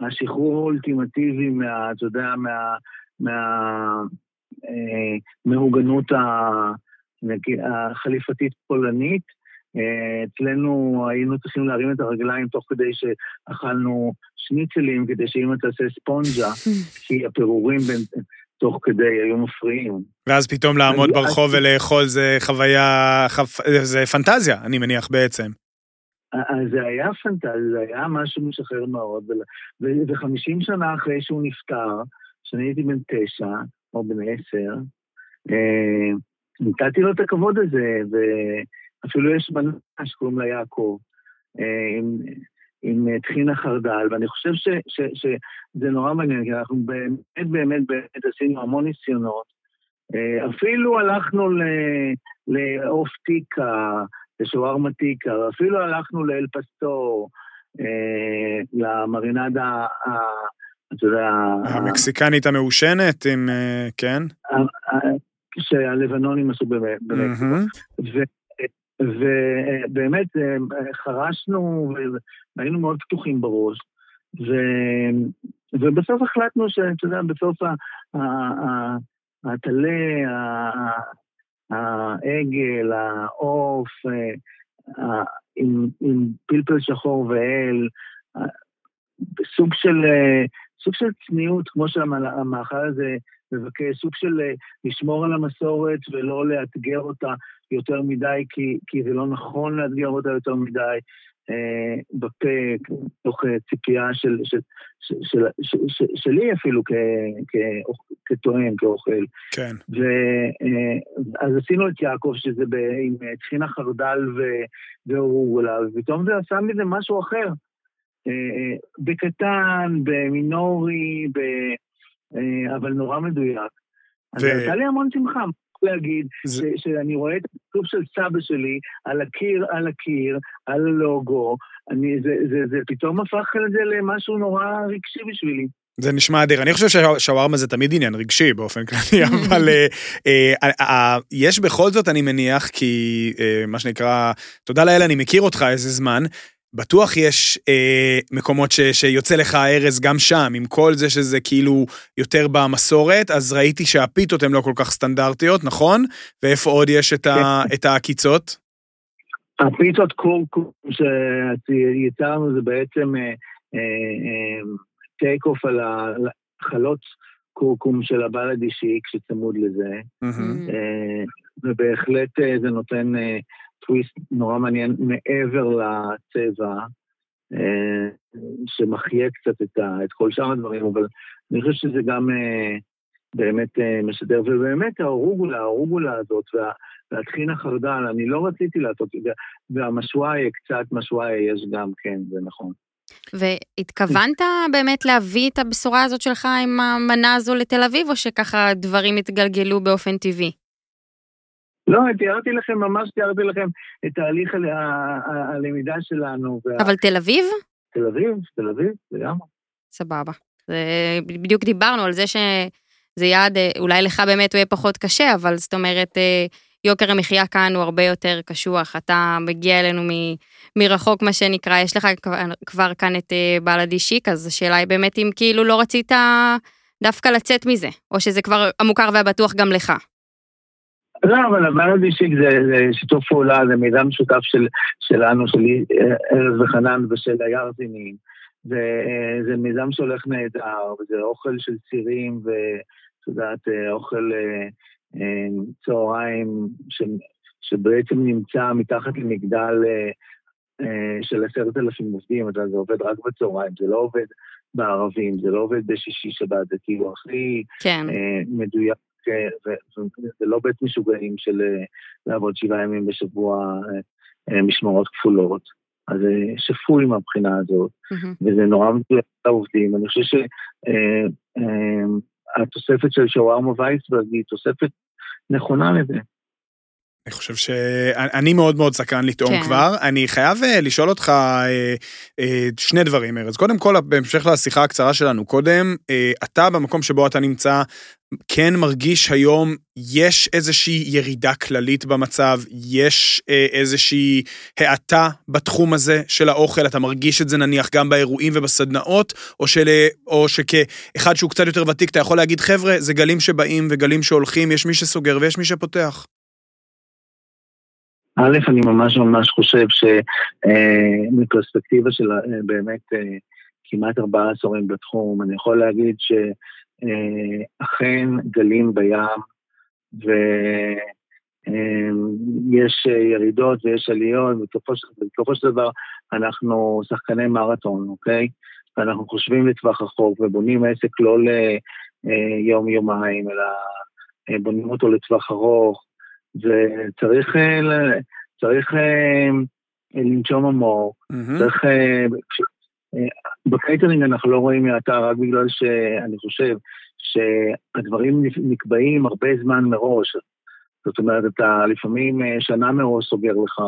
S5: השחרור האולטימטיבי מה, אתה יודע, מה... מה אה, מהוגנות ה- נגיד, החליפתית פולנית. אה, אצלנו היינו צריכים להרים את הרגליים תוך כדי שאכלנו שניצלים, כדי שאמא תעשה ספונג'ה, כי הפירורים בין, תוך כדי היו מפריעים.
S1: ואז פתאום לעמוד
S5: אני-
S1: ברחוב ולאכול זה חוויה, חפ- זה פנטזיה, אני מניח בעצם.
S5: אז זה היה פנטזיה, זה היה משהו משחרר מאוד, ו-50 שנה אחרי שהוא נפטר, כשאני הייתי בן תשע, או בן עשר, אה, נתתי לו את הכבוד הזה, ואפילו יש בנה שקוראים לה יעקב, אה, עם, עם טחינה חרדל, ואני חושב ש, ש, שזה נורא מעניין, כי אנחנו באמת באמת באמת עשינו המון ניסיונות. אה, אפילו הלכנו לעוף טיקה, לשווארמה טיקה, אפילו הלכנו לאל פסטור, למרינדה, אתה יודע,
S1: המקסיקנית המעושנת עם, אה, כן?
S5: ה- ה- שהלבנונים עשו.
S1: מהמם.
S5: ובאמת חרשנו והיינו מאוד פתוחים בראש. ו- ובסוף החלטנו שאתה יודע, בסוף הטלה, העגל, העוף, אה, עם, עם פלפל שחור ואל, אה, סוג של, אה, סוג של צניעות, כמו שהמאכל הזה מבקש, סוג של אה, לשמור על המסורת ולא לאתגר אותה יותר מדי, כי, כי זה לא נכון לאתגר אותה יותר מדי אה, בפה, תוך אה, ציפייה של, של, של, של, של, של, שלי אפילו כ, כ, כטוען, כאוכל.
S1: כן.
S5: ואז עשינו את יעקב, שזה ב, עם אה, טחינה חרדל ו- ואורוגולה, ופתאום זה עשה מזה משהו אחר. אה, אה, בקטן, במינורי, ב, אה, אבל נורא מדויק. אז
S1: ו-
S5: הייתה לי המון שמחה, להגיד,
S1: זה-
S5: ש- שאני רואה את הכתוב של סבא שלי על הקיר, על הקיר, על הלוגו, אני, זה, זה, זה פתאום הפך את זה למשהו נורא רגשי בשבילי.
S1: זה נשמע אדיר. אני חושב ששווארמה זה תמיד עניין רגשי באופן כללי, אבל יש בכל זאת, אני מניח, כי מה שנקרא, תודה לאל, אני מכיר אותך איזה זמן, בטוח יש אה, מקומות ש, שיוצא לך ארז גם שם, עם כל זה שזה כאילו יותר במסורת, אז ראיתי שהפיתות הן לא כל כך סטנדרטיות, נכון? ואיפה עוד יש את, ה, את העקיצות?
S5: הפיצות קורקום שיצרנו זה בעצם טייק אוף על החלות קורקום של הבלד אישיק שצמוד לזה. אה, ובהחלט אה, זה נותן אה, טוויסט נורא מעניין מעבר לצבע, אה, שמחיה קצת את, ה, את כל שאר הדברים, אבל אני חושב שזה גם אה, באמת אה, משדר, ובאמת האורוגולה, האורוגולה הזאת, וה, והטחינה חרדל, אני לא רציתי לעשות את זה, והמשוואיה, קצת משוואיה יש גם, כן, זה נכון.
S2: והתכוונת באמת להביא את הבשורה הזאת שלך עם המנה הזו לתל אביב, או שככה דברים התגלגלו באופן טבעי?
S5: לא, תיארתי לכם, ממש תיארתי לכם את תהליך הלמידה שלנו.
S2: אבל תל אביב?
S5: תל אביב, תל אביב, לגמרי.
S2: סבבה. בדיוק דיברנו על זה שזה יעד, אה, אולי לך באמת הוא יהיה פחות קשה, אבל זאת אומרת, אה, יוקר המחיה כאן הוא הרבה יותר קשוח. אתה מגיע אלינו מ, מרחוק, מה שנקרא, יש לך כבר, כבר כאן את אה, בלאדי שיק, אז השאלה היא באמת אם כאילו לא רצית דווקא לצאת מזה, או שזה כבר המוכר והבטוח גם לך.
S5: לא, אבל הבעיה אישיק זה, זה שיתוף פעולה, זה מידע משותף של, שלנו, של ארז וחנן ושל הירזינים. זה, אה, מיזם שהולך נהדר, וזה אוכל של צירים, ואת יודעת, אה, אוכל אה, אה, צהריים, ש, שבעצם נמצא מתחת למגדל אה, אה, של עשרת אלפים עובדים, אתה יודע, זה עובד רק בצהריים, זה לא עובד בערבים, זה לא עובד בשישי שבת, זה כאילו הכי
S2: כן.
S5: אה, מדויק, וזה לא בית משוגעים של אה, לעבוד שבעה ימים בשבוע אה, אה, משמרות כפולות. אז זה שפוי מהבחינה הזאת. וזה נורא מדויק לעובדים. אני חושב שהתוספת של שווארמה וייסברג היא תוספת נכונה לזה.
S1: אני חושב שאני מאוד מאוד סקרן לטעום
S2: כן.
S1: כבר. אני חייב אה, לשאול אותך אה, אה, שני דברים, ארז. קודם כל, בהמשך לשיחה הקצרה שלנו קודם, אה, אתה במקום שבו אתה נמצא, כן מרגיש היום, יש איזושהי ירידה כללית במצב, יש אה, איזושהי האטה בתחום הזה של האוכל, אתה מרגיש את זה נניח גם באירועים ובסדנאות, או, של, או שכאחד שהוא קצת יותר ותיק, אתה יכול להגיד, חבר'ה, זה גלים שבאים וגלים שהולכים, יש מי שסוגר ויש מי שפותח.
S5: א', אני ממש ממש חושב שמפרספקטיבה של אה, באמת אה, כמעט ארבעה עשורים בתחום, אני יכול להגיד שאכן גלים בים, ויש ירידות ויש עליות, ובסופו של- דבר אנחנו שחקני מרתון, אוקיי? ואנחנו חושבים לטווח רחוק ובונים עסק לא ליום-יומיים, אלא אה, בונים אותו לטווח ארוך. וצריך אה, צריך אה, לנשום עמוק,
S1: מהמם.
S5: צריך... אה, אה, בקייטרינג אנחנו לא רואים האטה רק בגלל שאני חושב שהדברים נק- נקבעים הרבה זמן מראש. זאת אומרת, אתה לפעמים אה, שנה מראש סוגר לך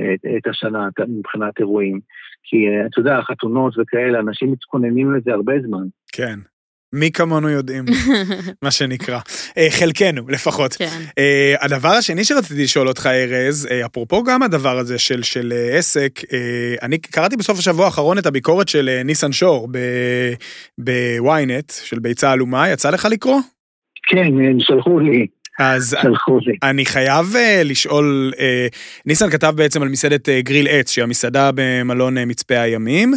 S5: אה, את, את השנה מבחינת אירועים. כי אה, אתה יודע, חתונות וכאלה, אנשים מתכוננים לזה הרבה זמן.
S1: כן. מי כמונו יודעים, מה שנקרא. אה, חלקנו, לפחות.
S2: כן.
S1: אה, הדבר השני שרציתי לשאול אותך, ארז, אה, אפרופו גם הדבר הזה של, של עסק, אני קראתי בסוף השבוע האחרון את הביקורת של ניסן שור בוויינט, של ביצה עלומה, יצא לך לקרוא?
S5: כן, הם שלחו לי,
S1: אז. אני חייב uh, לשאול, uh, ניסן כתב בעצם על מסעדת uh, גריל עץ, שהיא המסעדה במלון מצפה הימים,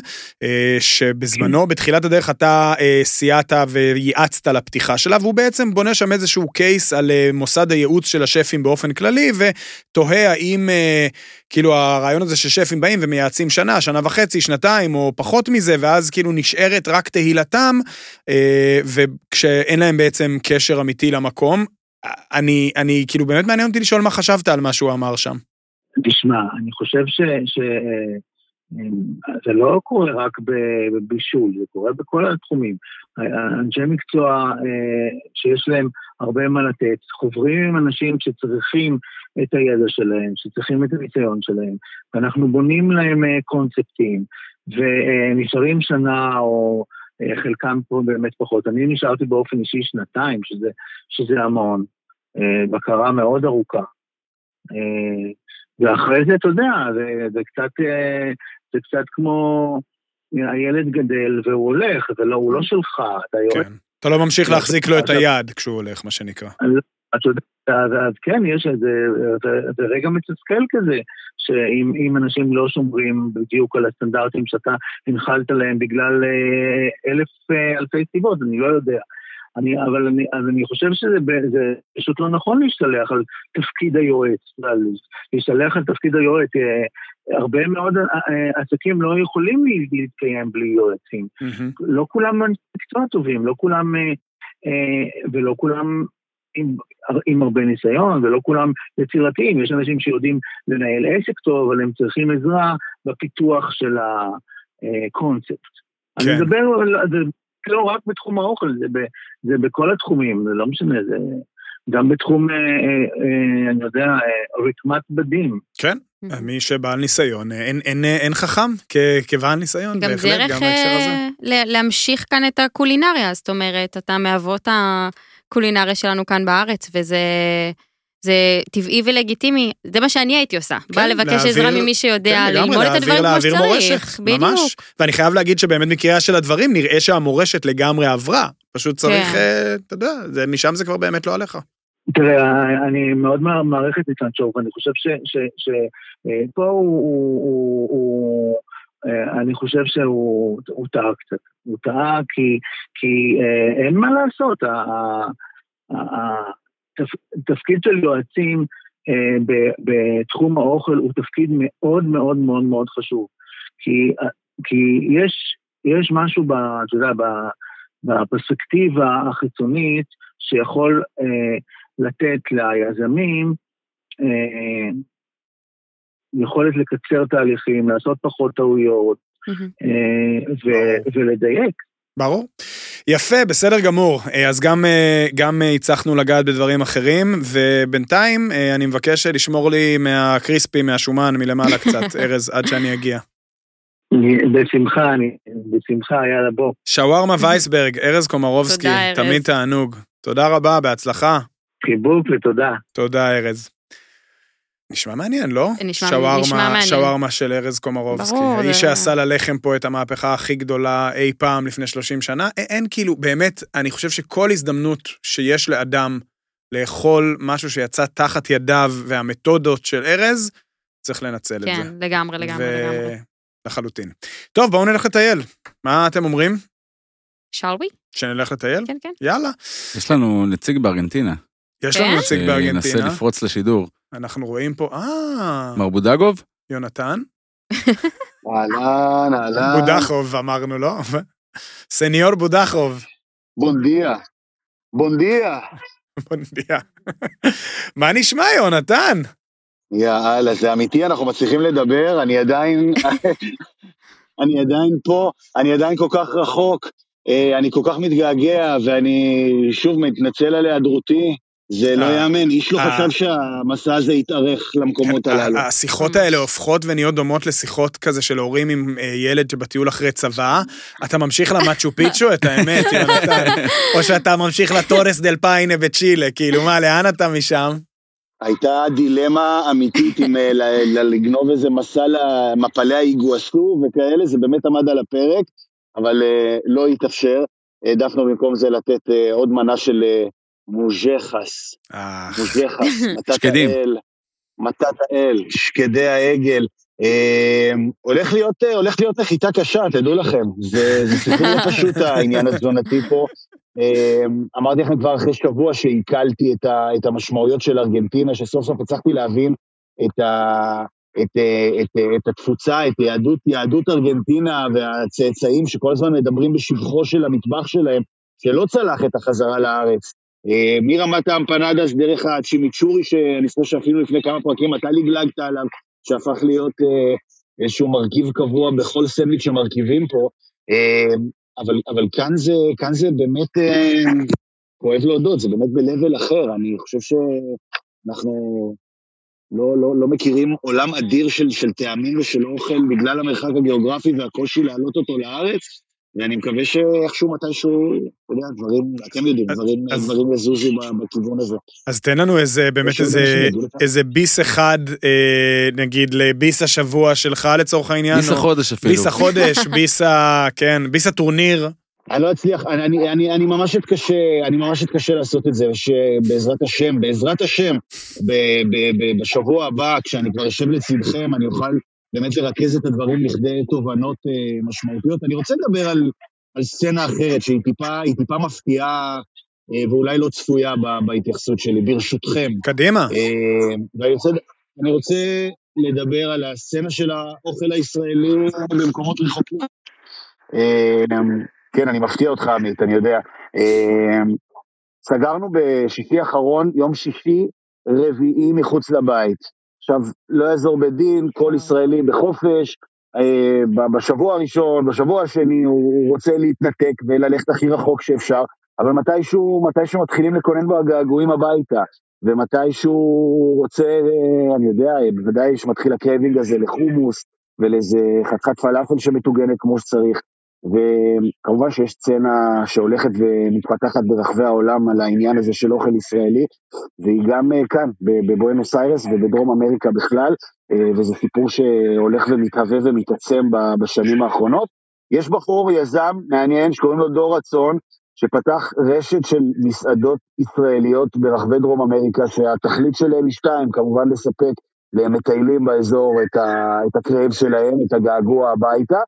S1: שבזמנו, בתחילת הדרך, אתה סייעת וייעצת לפתיחה שלה, והוא בעצם בונה שם איזשהו קייס על מוסד הייעוץ של השפים באופן כללי, ותוהה האם, כאילו, הרעיון הזה ששפים באים ומייעצים שנה, שנה וחצי, שנתיים, או פחות מזה, ואז כאילו נשארת רק תהילתם, וכשאין להם בעצם קשר אמיתי למקום. אני, אני, כאילו, באמת מעניין אותי לשאול מה חשבת על מה שהוא אמר שם.
S5: תשמע, אני חושב ש... ש... זה לא קורה רק בבישול, זה קורה בכל התחומים. אנשי מקצוע אה, שיש להם הרבה מה לתת, חוברים עם אנשים שצריכים את הידע שלהם, שצריכים את הניסיון שלהם, ואנחנו בונים להם אה, קונספטים, ונשארים שנה או אה, חלקם פה באמת פחות. אני נשארתי באופן אישי שנתיים, שזה, שזה המון. בקרה מאוד ארוכה. ואחרי זה, אתה יודע, זה, זה, קצת, זה קצת כמו הילד גדל והוא הולך, ולא, הוא לא שלך, אתה יורד.
S1: כן. אתה לא ממשיך להחזיק לו את היד כשהוא הולך, מה שנקרא.
S5: אתה יודע, אז, אז כן, יש איזה, זה, זה רגע מתסכל כזה, שאם אנשים לא שומרים בדיוק על הסטנדרטים שאתה הנחלת להם בגלל אה, אלף אה, אלפי סיבות, אני לא יודע. אני, אבל אני, אז אני חושב שזה פשוט לא נכון להשתלח על תפקיד היועץ, להשתלח על תפקיד היועץ. הרבה מאוד עסקים לא יכולים להתקיים בלי יועצים.
S1: Mm-hmm.
S5: לא כולם מקצוע טובים, לא כולם, ולא כולם עם, עם הרבה ניסיון, ולא כולם יצירתיים. יש אנשים שיודעים לנהל עסק טוב, אבל הם צריכים עזרה בפיתוח של הקונספט. כן. אני מדבר על זה. לא רק בתחום האוכל, זה, ב, זה בכל התחומים, זה לא משנה, זה גם בתחום, אה, אה, אני יודע, אה, רקמת בדים.
S1: כן, מי שבעל ניסיון, אין, אין, אין חכם כ- כבעל ניסיון,
S2: גם
S1: בהחלט,
S2: דרך
S1: גם בהקשר הזה.
S2: אה, ל- להמשיך כאן את הקולינריה, זאת אומרת, אתה מאבות הקולינריה שלנו כאן בארץ, וזה זה טבעי ולגיטימי, זה מה שאני הייתי עושה.
S1: כן,
S2: באה לבקש
S1: להעביר-
S2: עזרה ממי שיודע
S1: כן,
S2: ללמוד את
S1: להעביר-
S2: הדברים כמו
S1: להעביר
S2: שצריך.
S1: מורשת,
S2: בדיוק.
S1: ממש. ואני חייב להגיד שבאמת מקריאה של הדברים, נראה שהמורשת לגמרי עברה. פשוט צריך,
S2: כן.
S1: אה, אתה יודע, זה- משם זה כבר באמת לא עליך.
S5: תראה, אני מאוד מעריך את ניצן שור, ואני חושב שפה הוא, הוא, הוא, הוא, אה, אני חושב שהוא הוא טעה קצת. הוא טעה כי, כי אה, אין מה לעשות, התפקיד של יועצים אה, בתחום האוכל הוא תפקיד מאוד מאוד מאוד מאוד חשוב. כי, כי יש, יש משהו, ב, אתה יודע, ב- בפרספקטיבה החיצונית שיכול אה, לתת ליזמים אה, יכולת לקצר תהליכים, לעשות פחות טעויות. אה, ו- ולדייק.
S1: ברור. יפה, בסדר גמור. אה, אז גם, אה, גם הצלחנו לגעת בדברים אחרים, ובינתיים אני מבקש לשמור לי מהקריספי, מהשומן, מלמעלה קצת, ארז, עד שאני אגיע.
S5: בשמחה, אני, בשמחה, יאללה בוא.
S1: שווארמה וייסברג, ארז קומרובסקי,
S2: תודה, ארז.
S1: תמיד תענוג. תודה רבה, בהצלחה.
S5: חיבוק ותודה.
S1: תודה, ארז. נשמע מעניין, לא?
S2: נשמע-
S1: שווארמה,
S2: נשמע מעניין.
S1: שווארמה של ארז קומרובסקי.
S2: ברור,
S1: האיש
S2: זה-
S1: שעשה ללחם פה את המהפכה הכי גדולה אי פעם לפני 30 שנה. א- אין כאילו, באמת, אני חושב שכל הזדמנות שיש לאדם לאכול משהו שיצא תחת ידיו והמתודות של ארז, צריך לנצל את זה.
S2: כן, לגמרי, לגמרי, לגמרי.
S1: לחלוטין. טוב, בואו נלך לטייל. מה אתם אומרים?
S2: shall we?
S1: שנלך לטייל?
S2: כן, כן.
S1: יאללה.
S4: יש לנו נציג בארגנטינה.
S1: יש לנו
S2: כן?
S1: נציג
S4: שינסה
S1: בארגנטינה.
S4: לפרוץ לשידור.
S1: אנחנו רואים פה, אה,
S4: מר בודגוב?
S1: יונתן.
S6: אהלן, אהלן.
S1: בודחוב אמרנו, לא? סניור בודחוב.
S6: בונדיה. בונדיה.
S1: בונדיה. מה נשמע, יונתן?
S6: יאללה, זה אמיתי, אנחנו מצליחים לדבר, אני עדיין... אני עדיין פה, אני עדיין כל כך רחוק, אה, אני כל כך מתגעגע, ואני שוב מתנצל על היעדרותי. זה לא
S1: אה,
S6: יאמן, איש לא
S1: אה.
S6: חשב שהמסע הזה יתארך למקומות הללו.
S1: השיחות האלה הופכות ונהיות דומות לשיחות כזה של הורים עם אה, ילד שבטיול אחרי צבא. אתה ממשיך למצ'ו פיצ'ו, את האמת? או שאתה ממשיך לטורס דל פיינה בצ'ילה, כאילו מה, לאן אתה משם?
S6: הייתה דילמה אמיתית אה, ל- לגנוב איזה מסע למפלי האיגואסו וכאלה, זה באמת עמד על הפרק, אבל אה, לא התאפשר. העדפנו במקום זה לתת אה, עוד מנה של אה, מוז'חס, מוז'חס, מתת. האל, מתת האל, שקדי העגל. אה, הולך להיות, אה, הולך להיות נחיתה קשה, תדעו לכם. זה, זה סיפור לא פשוט העניין התזונתי פה. אה, אמרתי לכם כבר אחרי שבוע שעיכלתי את, ה, את המשמעויות של ארגנטינה, שסוף סוף הצלחתי להבין את, ה, את, אה, את, אה, את התפוצה, את יהדות, יהדות ארגנטינה והצאצאים שכל הזמן מדברים בשבחו של המטבח שלהם, שלא צלח את החזרה לארץ. אה, מרמת האמפנדס דרך הצ'ימיצ'ורי, שאני חושב שאפילו לפני כמה פרקים אתה לגלגת עליו, שהפך להיות אה, איזשהו מרכיב קבוע בכל סנדוויץ' שמרכיבים פה. אה, אבל, אבל כאן, זה, כאן זה באמת, כואב להודות, זה באמת ב-level אחר. אני חושב שאנחנו לא, לא, לא מכירים עולם אדיר של, של טעמים ושל אוכל בגלל המרחק הגיאוגרפי והקושי להעלות אותו לארץ, ואני מקווה שאיכשהו מתישהו, אתה יודע, דברים, אתם יודעים, דברים,
S1: אז-
S6: דברים יזוזו בכיוון הזה.
S1: אז תן לנו איזה, באמת איזה? איזה ביס אחד, אה, נגיד, לביס השבוע שלך לצורך העניין.
S4: ביס החודש אפילו.
S1: ביס החודש, ביס ה... כן, ביס הטורניר.
S6: אני לא אצליח, אני, אני, אני, אני ממש אתקשה, אני ממש אתקשה לעשות את זה, שבעזרת השם, בעזרת השם, ב, ב, ב, בשבוע הבא, כשאני כבר אשב לצדכם, אני אוכל באמת לרכז את הדברים לכדי תובנות אה, משמעותיות. אני רוצה לדבר על, על סצנה אחרת, שהיא טיפה, טיפה מפתיעה, אה, ואולי לא צפויה ב, בהתייחסות שלי, ברשותכם.
S1: קדימה.
S6: אה, ואני רוצה, אני רוצה לדבר על הסצנה של האוכל הישראלי במקומות רחוקים. אה, כן, אני מפתיע אותך, עמית, אני יודע. אה, סגרנו בשישי האחרון, יום שישי, רביעי מחוץ לבית. עכשיו, לא יעזור בית דין, כל ישראלי בחופש, אה, בשבוע הראשון, בשבוע השני, הוא הוא רוצה להתנתק וללכת הכי רחוק שאפשר. אבל מתישהו, מתישהו מתחילים לקונן בו הגעגועים הביתה, ומתישהו רוצה, אה, אני יודע, בוודאי שמתחיל ה craving הזה לחומוס, ולאיזה חתיכת פלאפל שמטוגנת כמו שצריך. וכמובן שיש סצנה שהולכת ומתפתחת ברחבי העולם על העניין הזה של אוכל ישראלי, והיא גם אה, כאן, בבואנוס איירס ובדרום אמריקה בכלל, אה, וזה סיפור שהולך ומתהווה ומתעצם בשנים האחרונות. יש בחור יזם מעניין שקוראים לו דור רצון, שפתח רשת של מסעדות ישראליות ברחבי דרום אמריקה, שהתכלית שלהם היא שתיים, כמובן לספק למטיילים באזור את, ה, את ה crave שלהם, את הגעגוע הביתה,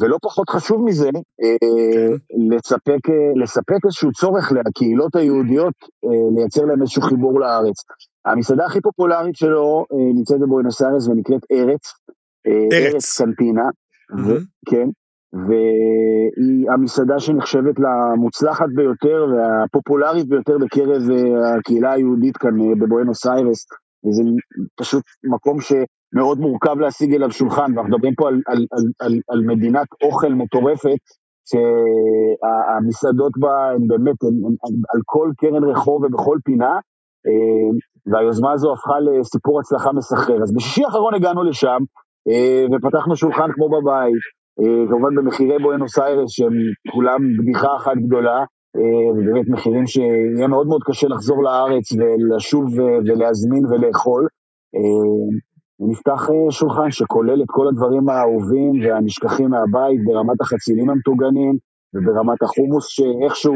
S6: ולא פחות חשוב מזה, אה. לספק, אה, לספק איזשהו צורך לקהילות היהודיות, אה, לייצר להם איזשהו חיבור לארץ. המסעדה הכי פופולרית שלו נמצאת בבואנוס איירס ונקראת ארץ.
S1: ארץ.
S6: ארץ קנטינה, ו- כן, והיא המסעדה שנחשבת למוצלחת ביותר והפופולרית ביותר בקרב הקהילה היהודית כאן בבואנוס איירס. וזה פשוט מקום שמאוד מורכב להשיג אליו שולחן, ואנחנו מדברים פה על, על, על, על, על מדינת אוכל מטורפת, שהמסעדות בה הן באמת הן, הן, הן, על כל קרן רחוב ובכל פינה, אה, והיוזמה הזו הפכה לסיפור הצלחה מסחרר. אז בשישי האחרון הגענו לשם, אה, ופתחנו שולחן כמו בבית, אה, כמובן במחירי בואנוס איירס שהם כולם בדיחה אחת גדולה, ובאמת מחירים שיהיה מאוד מאוד קשה לחזור לארץ ולשוב ולהזמין ולאכול. אה, נפתח אה, שולחן שכולל את כל הדברים האהובים והנשכחים מהבית ברמת החצילים המטוגנים וברמת החומוס שאיכשהו,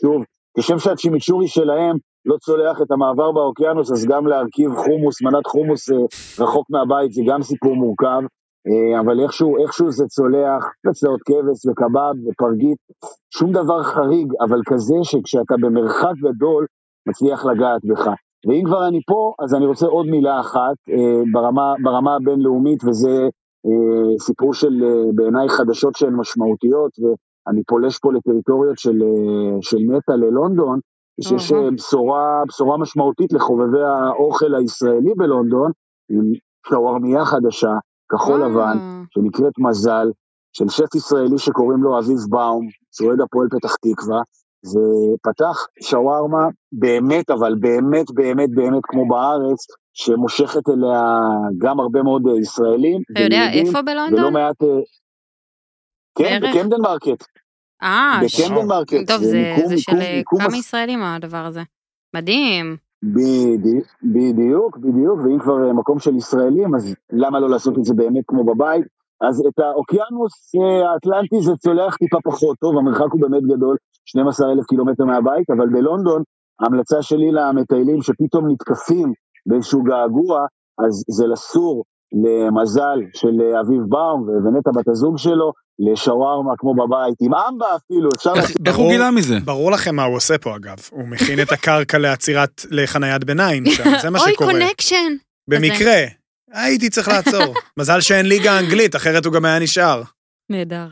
S6: שוב, כשם שהצ'ימיצ'ורי שלהם לא צולח את המעבר באוקיינוס, אז גם להרכיב חומוס, מנת חומוס רחוק מהבית זה גם סיפור מורכב. אה, אבל איכשהו, איכשהו זה צולח, פצעות כבש וקבב ופרגית, שום דבר חריג, אבל כזה שכשאתה במרחק גדול, מצליח לגעת בך. ואם כבר אני פה, אז אני רוצה עוד מילה אחת אה, ברמה, ברמה הבינלאומית, וזה אה, סיפור של בעיניי חדשות שהן משמעותיות, ואני פולש פה לטריטוריות של, של נטע ללונדון, שיש בשורה, בשורה משמעותית לחובבי האוכל הישראלי בלונדון, עם שווארמיה חדשה, כחול לבן, שנקראת מזל, של שף ישראלי שקוראים לו אביב באום, אוהד הפועל פתח תקווה, ופתח שווארמה באמת, אבל באמת, באמת, באמת כמו בארץ, שמושכת אליה גם הרבה מאוד ישראלים.
S2: אתה יודע איפה בלונדון?
S6: ולא מעט... אה, כן, בקמדן מרקט.
S2: אה,
S6: בקמדן מרקט.
S2: טוב, זה, זה של כמה ישראלים הדבר הזה. מדהים.
S6: בדיוק, בדיוק, בדיוק, ואם כבר אה, מקום של ישראלים, אז למה לא לעשות את זה באמת כמו בבית? אז את האוקיינוס אה, האטלנטי זה צולח טיפה פחות טוב, המרחק הוא באמת גדול, 12 אלף קילומטר מהבית, אבל בלונדון, ההמלצה שלי למטיילים שפתאום נתקפים באיזשהו געגוע, אז זה לסור למזל של אה, אביב באום ונטע בת הזוג שלו, לשווארמה כמו בבית, עם אמבה אפילו, אפשר...
S4: איך הוא גילה מזה?
S1: ברור לכם מה הוא עושה פה אגב, הוא מכין את הקרקע לעצירת, לחניית ביניים שם, זה מה שקורה.
S2: אוי, connection.
S1: במקרה, הייתי צריך לעצור. מזל שאין ליגה אנגלית, אחרת הוא גם היה נשאר.
S2: נהדר.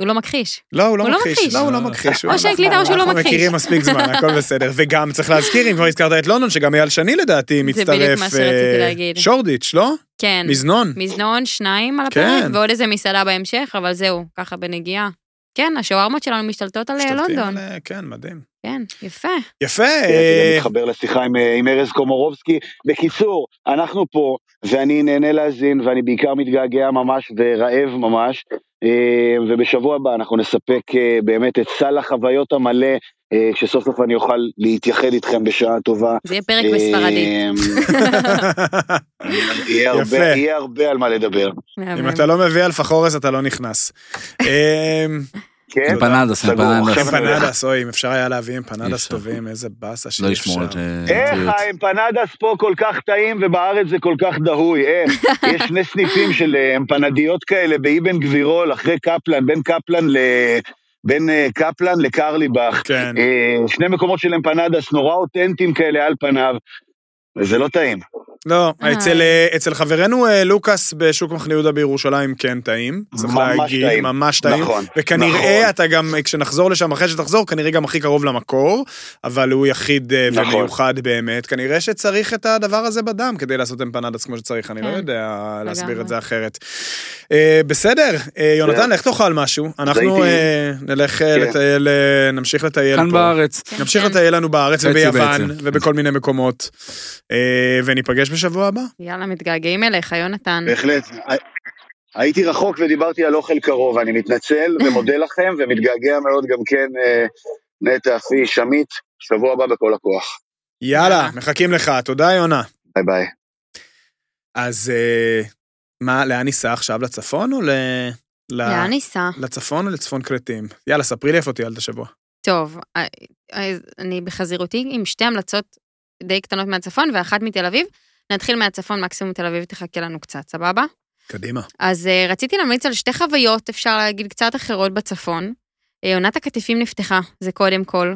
S2: הוא לא מכחיש.
S1: לא, הוא לא מכחיש. לא, הוא לא מכחיש.
S2: או שהקליטה או שהוא לא מכחיש.
S1: אנחנו מכירים מספיק זמן, הכל בסדר. וגם צריך להזכיר, אם כבר הזכרת את לונדון, שגם אייל שני לדעתי מצטרף.
S2: זה בדיוק מה שרציתי להגיד.
S1: שורדיץ', לא?
S2: כן.
S1: מזנון.
S2: מזנון, שניים על הפרק, ועוד איזה מסעדה בהמשך, אבל זהו, ככה בנגיעה. כן, השווארמות שלנו משתלטות על לונדון.
S1: כן, מדהים.
S2: כן, יפה.
S1: יפה.
S6: אני מתחבר לשיחה עם ארז קומורובסקי. בקיצור, אנחנו פה, ואני נהנה להאזין, ואני בעיקר מתגעגע ממש ורעב ממש, ובשבוע הבא אנחנו נספק באמת את סל החוויות המלא, כשסוף סוף אני אוכל להתייחד איתכם בשעה טובה.
S2: זה יהיה פרק בספרדית.
S6: יהיה הרבה על מה לדבר.
S1: אם אתה לא מביא אלפחורס אתה לא נכנס.
S6: כן,
S4: אמפנדס, אמפנדס.
S1: אמפנדס, אוי, אם אפשר היה להביא אמפנדס טובים, איזה באסה שאי
S4: לא
S1: אפשר.
S4: ישמור את זה.
S6: איך האמפנדס פה כל כך טעים ובארץ זה כל כך דהוי, איך? יש שני סניפים של אמפנדיות כאלה באבן גבירול, אחרי קפלן, בין קפלן ל... בין קפלן לקרליבך.
S1: כן.
S6: שני מקומות של אמפנדס נורא אותנטיים כאלה על פניו, וזה לא טעים.
S1: לא,
S2: אה.
S1: אצל, אה, אצל חברנו אה, לוקאס בשוק מחנה יהודה בירושלים כן טעים. צריך
S6: ממש
S1: להגיד,
S6: טעים.
S1: ממש טעים.
S6: נכון.
S1: וכנראה
S6: נכון.
S1: אתה גם, כשנחזור לשם, אחרי שתחזור, כנראה גם הכי קרוב למקור, אבל הוא יחיד
S6: נכון.
S1: ומיוחד באמת. כנראה שצריך את הדבר הזה בדם כדי לעשות אמפנדס כמו שצריך, אני לא
S2: כן.
S1: יודע להסביר. את זה אחרת. בסדר, יונתן, לך תאכל משהו. אנחנו נלך
S6: כן.
S1: לטייל, נמשיך לטייל פה.
S4: כאן בארץ.
S2: כן,
S1: נמשיך
S2: כן.
S1: לטייל לנו בארץ וביוון. ובכל מיני מקומות. אה, וניפגש בשבוע הבא.
S2: יאללה, מתגעגעים אליך, יונתן.
S6: בהחלט. הייתי רחוק ודיברתי על אוכל קרוב, אני מתנצל ומודה לכם ומתגעגע מאוד גם כן, אה, נטע, פיש, עמית, שבוע הבא בכל הכוח.
S1: יאללה. מחכים לך. תודה, יונה.
S6: ביי ביי.
S1: אז אה, מה, לאן ניסע עכשיו? לצפון או ל...
S2: לאן ניסע?
S1: לצפון או לצפון כרתים? יאללה, ספרי לי איפה טיילת השבוע.
S2: טוב, אה, אני בחזירותי עם שתי המלצות די קטנות מהצפון ואחת מתל אביב. נתחיל מהצפון, מקסימום תל אביב תחכה לנו קצת, סבבה?
S1: קדימה.
S2: אז uh, רציתי להמליץ על שתי חוויות, אפשר להגיד, קצת אחרות בצפון. Uh, עונת הקטיפים נפתחה, זה קודם כל.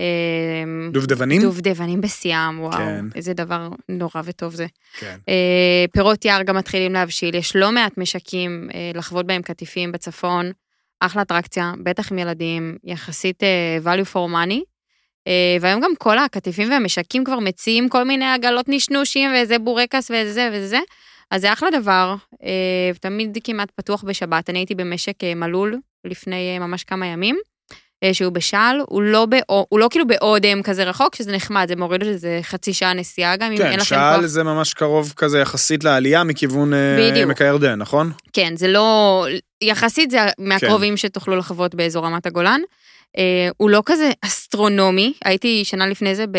S2: Uh,
S1: דובדבנים?
S2: דובדבנים בשיאם, וואו,
S1: כן.
S2: איזה דבר נורא וטוב זה.
S1: כן.
S2: Uh, פירות יער גם מתחילים להבשיל, יש לא מעט משקים לחוות בהם קטיפים בצפון. אחלה אטרקציה, בטח עם ילדים, יחסית value for money. Uh, והיום גם כל הקטיפים והמשקים כבר מציעים כל מיני עגלות נשנושים ואיזה בורקס ואיזה זה וזה זה. אז זה אחלה דבר, uh, תמיד כמעט פתוח בשבת. אני הייתי במשק uh, מלול לפני ממש כמה ימים, שהוא בשעל, הוא לא, באו, הוא לא כאילו באודם כזה רחוק, שזה נחמד, זה מוריד איזה חצי שעה נסיעה גם, אם אין
S1: כן,
S2: לכם
S1: שעל
S2: כוח.
S1: זה ממש קרוב כזה יחסית לעלייה מכיוון אה. עמק הירדן, נכון?
S2: כן, זה לא... יחסית זה מהקרובים שתוכלו לחוות באזור רמת הגולן. אה, הוא לא כזה אסטרונומי, הייתי שנה לפני זה ב...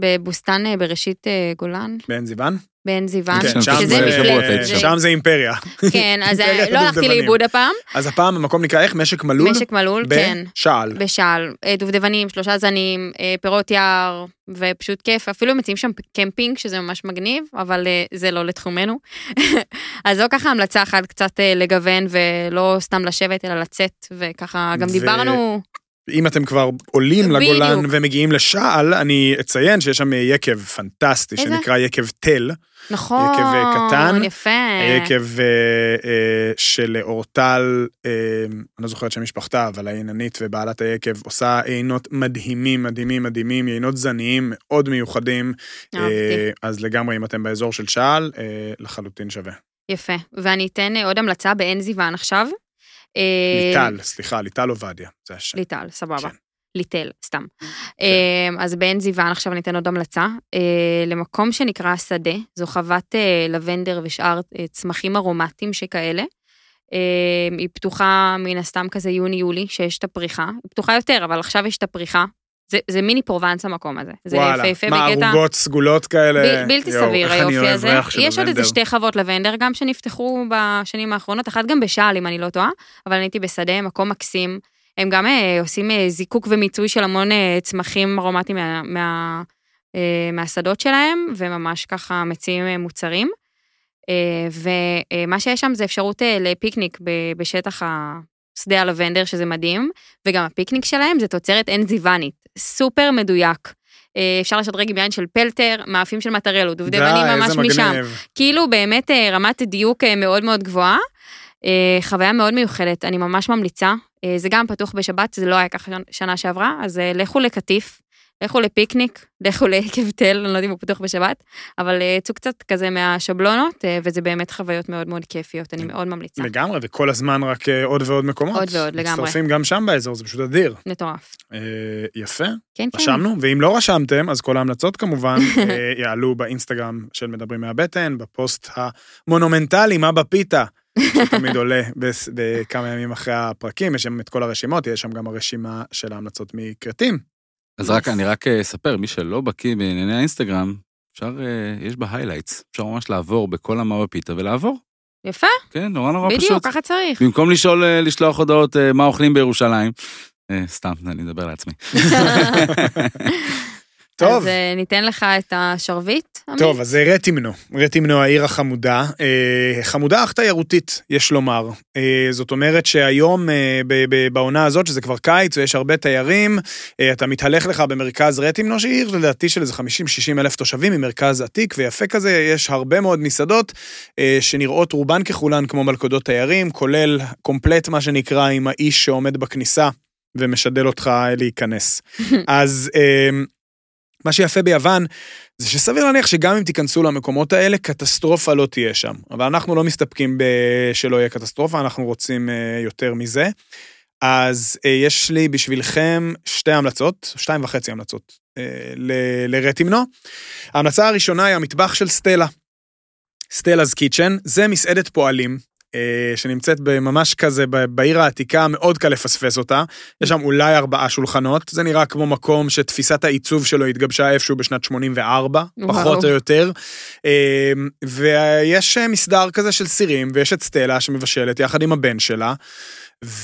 S2: בבוסתן אה, בראשית אה, גולן,
S1: בעין זיוון?
S2: בעין זיוון,
S1: כן,
S2: שזה מפלט-
S1: שם זה אימפריה.
S2: כן, אז לא הלכתי. לאיבוד הפעם,
S1: אז הפעם המקום נקרא איך? משק מלול?
S2: משק מלול, כן.
S1: בשעל.
S2: בשעל, אה, דובדבנים, שלושה זנים, אה, פירות יער, ופשוט כיף. אפילו מציעים שם קמפינג, שזה ממש מגניב, אבל אה, זה לא לתחומנו. אז זו ככה המלצה אחת, קצת לגוון, ולא סתם לשבת, אלא לצאת, וככה גם דיברנו,
S1: אם אתם כבר עולים
S2: בדיוק.
S1: לגולן ומגיעים לשעל, אני אציין שיש שם יקב פנטסטי,
S2: איזה?
S1: שנקרא יקב תל.
S2: נכון,
S1: יקב, אה, קטן,
S2: יפה.
S1: יקב אה, אה, של אורטל, אה, אני לא זוכר את שם משפחתה, אבל העיננית ובעלת היקב עושה עינות מדהימים, מדהימים, מדהימים, עינות זניים מאוד מיוחדים.
S2: אהבתי.
S1: אה, אז לגמרי, אם אתם באזור של שעל, אה, לחלוטין שווה.
S2: יפה. ואני אתן אה, עוד המלצה בעין זיוון עכשיו. אה,
S1: ליטל, סליחה, ליטל עובדיה, זה השם.
S2: ליטל, סבבה.
S1: כן.
S2: ליטל, סתם. אה, אז בעין זיוון עכשיו אני אתן עוד המלצה. אה, למקום שנקרא השדה, זו חוות אה, לבנדר ושאר אה, צמחים ארומטיים שכאלה. אה, היא פתוחה מן הסתם כזה יוני-יולי, שיש את הפריחה. היא פתוחה יותר, אבל עכשיו יש את הפריחה. זה, זה מיני פרובנס המקום הזה. זה
S1: וואלה,
S2: יפהפה
S1: מה,
S2: בקטע...
S1: ערוגות סגולות כאלה?
S2: ב- בלתי
S1: יואו,
S2: סביר היופי הזה. יש עוד איזה. שתי חוות לבנדר גם שנפתחו בשנים האחרונות, אחת גם בשעל אם אני לא טועה, אבל אני הייתי בשדה, מקום מקסים. הם גם אה, עושים אה, זיקוק ומיצוי של המון אה, צמחים ארומטיים מה, מה, אה, מהשדות שלהם, וממש ככה מציעים אה, מוצרים. אה, ומה שיש שם זה אפשרות אה, לפיקניק ב- בשטח השדה הלבנדר, שזה מדהים, וגם הפיקניק שלהם זה תוצרת עין זיוונית, סופר מדויק. אה, אפשר לשדרג עם יין של פלטר, מאפים של מטרלו, דובדבנים ממש משם. כאילו באמת אה, רמת דיוק אה, מאוד מאוד גבוהה. חוויה מאוד מיוחדת, אני ממש ממליצה. זה גם פתוח בשבת, זה לא היה ככה שנה שעברה, אז לכו לקטיף, לכו לפיקניק, לכו לעקב תל, אני לא יודעת אם הוא פתוח בשבת, אבל אה, צאו קצת כזה מהשבלונות, אה, וזה באמת חוויות מאוד מאוד כיפיות, אני מאוד ממליצה.
S1: לגמרי, וכל הזמן רק אה, עוד ועוד מקומות.
S2: עוד ועוד, לגמרי.
S1: מצטרפים גם שם באזור, זה פשוט אדיר.
S2: מטורף.
S1: אה, יפה,
S2: כן, כן.
S1: רשמנו, ואם לא רשמתם, אז כל ההמלצות כמובן אה, יעלו באינסטגרם של מדברים מהבטן, בפוסט המונומנטלי, מה בפיתה, שתמיד עולה בכמה ימים אחרי הפרקים, יש שם את כל הרשימות, יש שם גם הרשימה של ההמלצות מכרתים.
S4: אז רק, אני רק אה, אספר, מי שלא בקיא בענייני האינסטגרם, אפשר, אה, יש בה highlights, אפשר ממש לעבור בכל המה בפיתה ולעבור.
S2: יפה,
S4: כן, נורא נורא פשוט.
S2: בדיוק, ככה צריך.
S4: במקום לשאול, אה, לשלוח הודעות מה אוכלים בירושלים. סתם, אני מדבר לעצמי.
S1: טוב.
S2: אז אה, ניתן לך את השרביט, עמית?
S1: טוב, אז זה רטימנו, רטימנו העיר החמודה, אה, חמודה אך תיירותית, יש לומר. אה, זאת אומרת שהיום, אה, בעונה הזאת, שזה כבר קיץ ויש הרבה תיירים, אה, אתה מתהלך לך במרכז רטימנו, שהיא עיר לדעתי של איזה 50-60 אלף תושבים, ממרכז עתיק ויפה כזה, יש הרבה מאוד מסעדות אה, שנראות רובן ככולן כמו מלכודות תיירים, כולל קומפלט מה שנקרא עם האיש שעומד בכניסה ומשדל אותך להיכנס. אז אה, מה שיפה ביוון, זה שסביר להניח שגם אם תיכנסו למקומות האלה, קטסטרופה לא תהיה שם. אבל אנחנו לא מסתפקים בשלא יהיה קטסטרופה, אנחנו רוצים אה, יותר מזה. אז אה, יש לי בשבילכם שתי המלצות, שתיים וחצי המלצות אה, לרטימנו. ההמלצה הראשונה היא המטבח של סטלה. סטלה's קיצ'ן, זה מסעדת פועלים. אה, שנמצאת ממש כזה בעיר העתיקה, מאוד קל לפספס אותה. יש שם אולי ארבעה שולחנות, זה נראה כמו מקום שתפיסת העיצוב שלו התגבשה איפשהו בשנת 84,
S2: וואו.
S1: פחות או יותר. אה, ויש אה, מסדר כזה של סירים, ויש את סטלה שמבשלת יחד עם הבן שלה.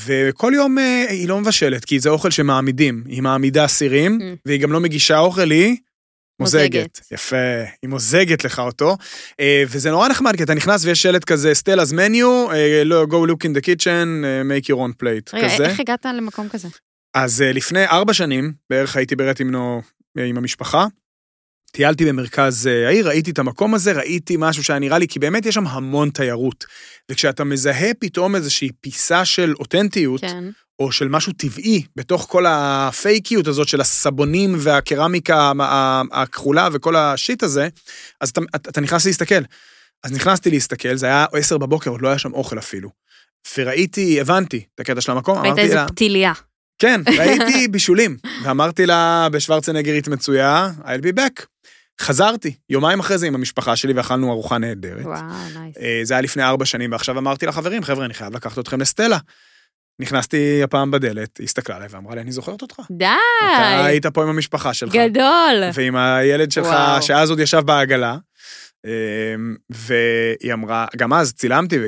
S1: וכל יום היא לא מבשלת, כי זה אוכל שמעמידים. היא מעמידה סירים,
S2: Mm.
S1: והיא גם לא מגישה אוכל, היא מוזגת. יפה, היא מוזגת לך אותו. אה, וזה נורא נחמד, כי אתה נכנס ויש שלט כזה, סטלה's menu, אה, לא, go look in the kitchen, אה, make your own plate,
S2: רגע,
S1: כזה.
S2: איך הגעת למקום כזה?
S1: אז לפני ארבע שנים, בערך הייתי ברטימנו עם המשפחה, טיילתי במרכז העיר, ראיתי את המקום הזה, ראיתי משהו שהיה נראה לי, כי באמת יש שם המון תיירות. וכשאתה מזהה פתאום איזושהי פיסה של אותנטיות,
S2: כן.
S1: או של משהו טבעי, בתוך כל הפייקיות הזאת של הסבונים והקרמיקה הכחולה וכל השיט הזה, אז אתה, אתה, נכנס להסתכל. אז נכנסתי להסתכל, זה היה עשר בבוקר, עוד לא היה שם אוכל אפילו. וראיתי, הבנתי את הקטע של המקום,
S2: ראית
S1: אמרתי
S2: איזה
S1: לה,
S2: פתיליה.
S1: כן, ראיתי בישולים, ואמרתי לה בשוורצנגרית מצויה, I'll be back. חזרתי, יומיים אחרי זה עם המשפחה שלי ואכלנו ארוחה נהדרת.
S2: וואו, Nice.
S1: אה, זה היה לפני ארבע שנים, ועכשיו אמרתי לחברים, חבר'ה, אני חייב לקחת אתכם לסטלה. נכנסתי הפעם בדלת, היא הסתכלה עליי ואמרה לי, אני זוכרת אותך. אתה
S2: די!
S1: היית פה עם המשפחה שלך.
S2: גדול!
S1: ועם הילד שלך,
S2: וואו.
S1: שאז עוד ישב בעגלה. אמ, והיא אמרה, גם אז צילמתי,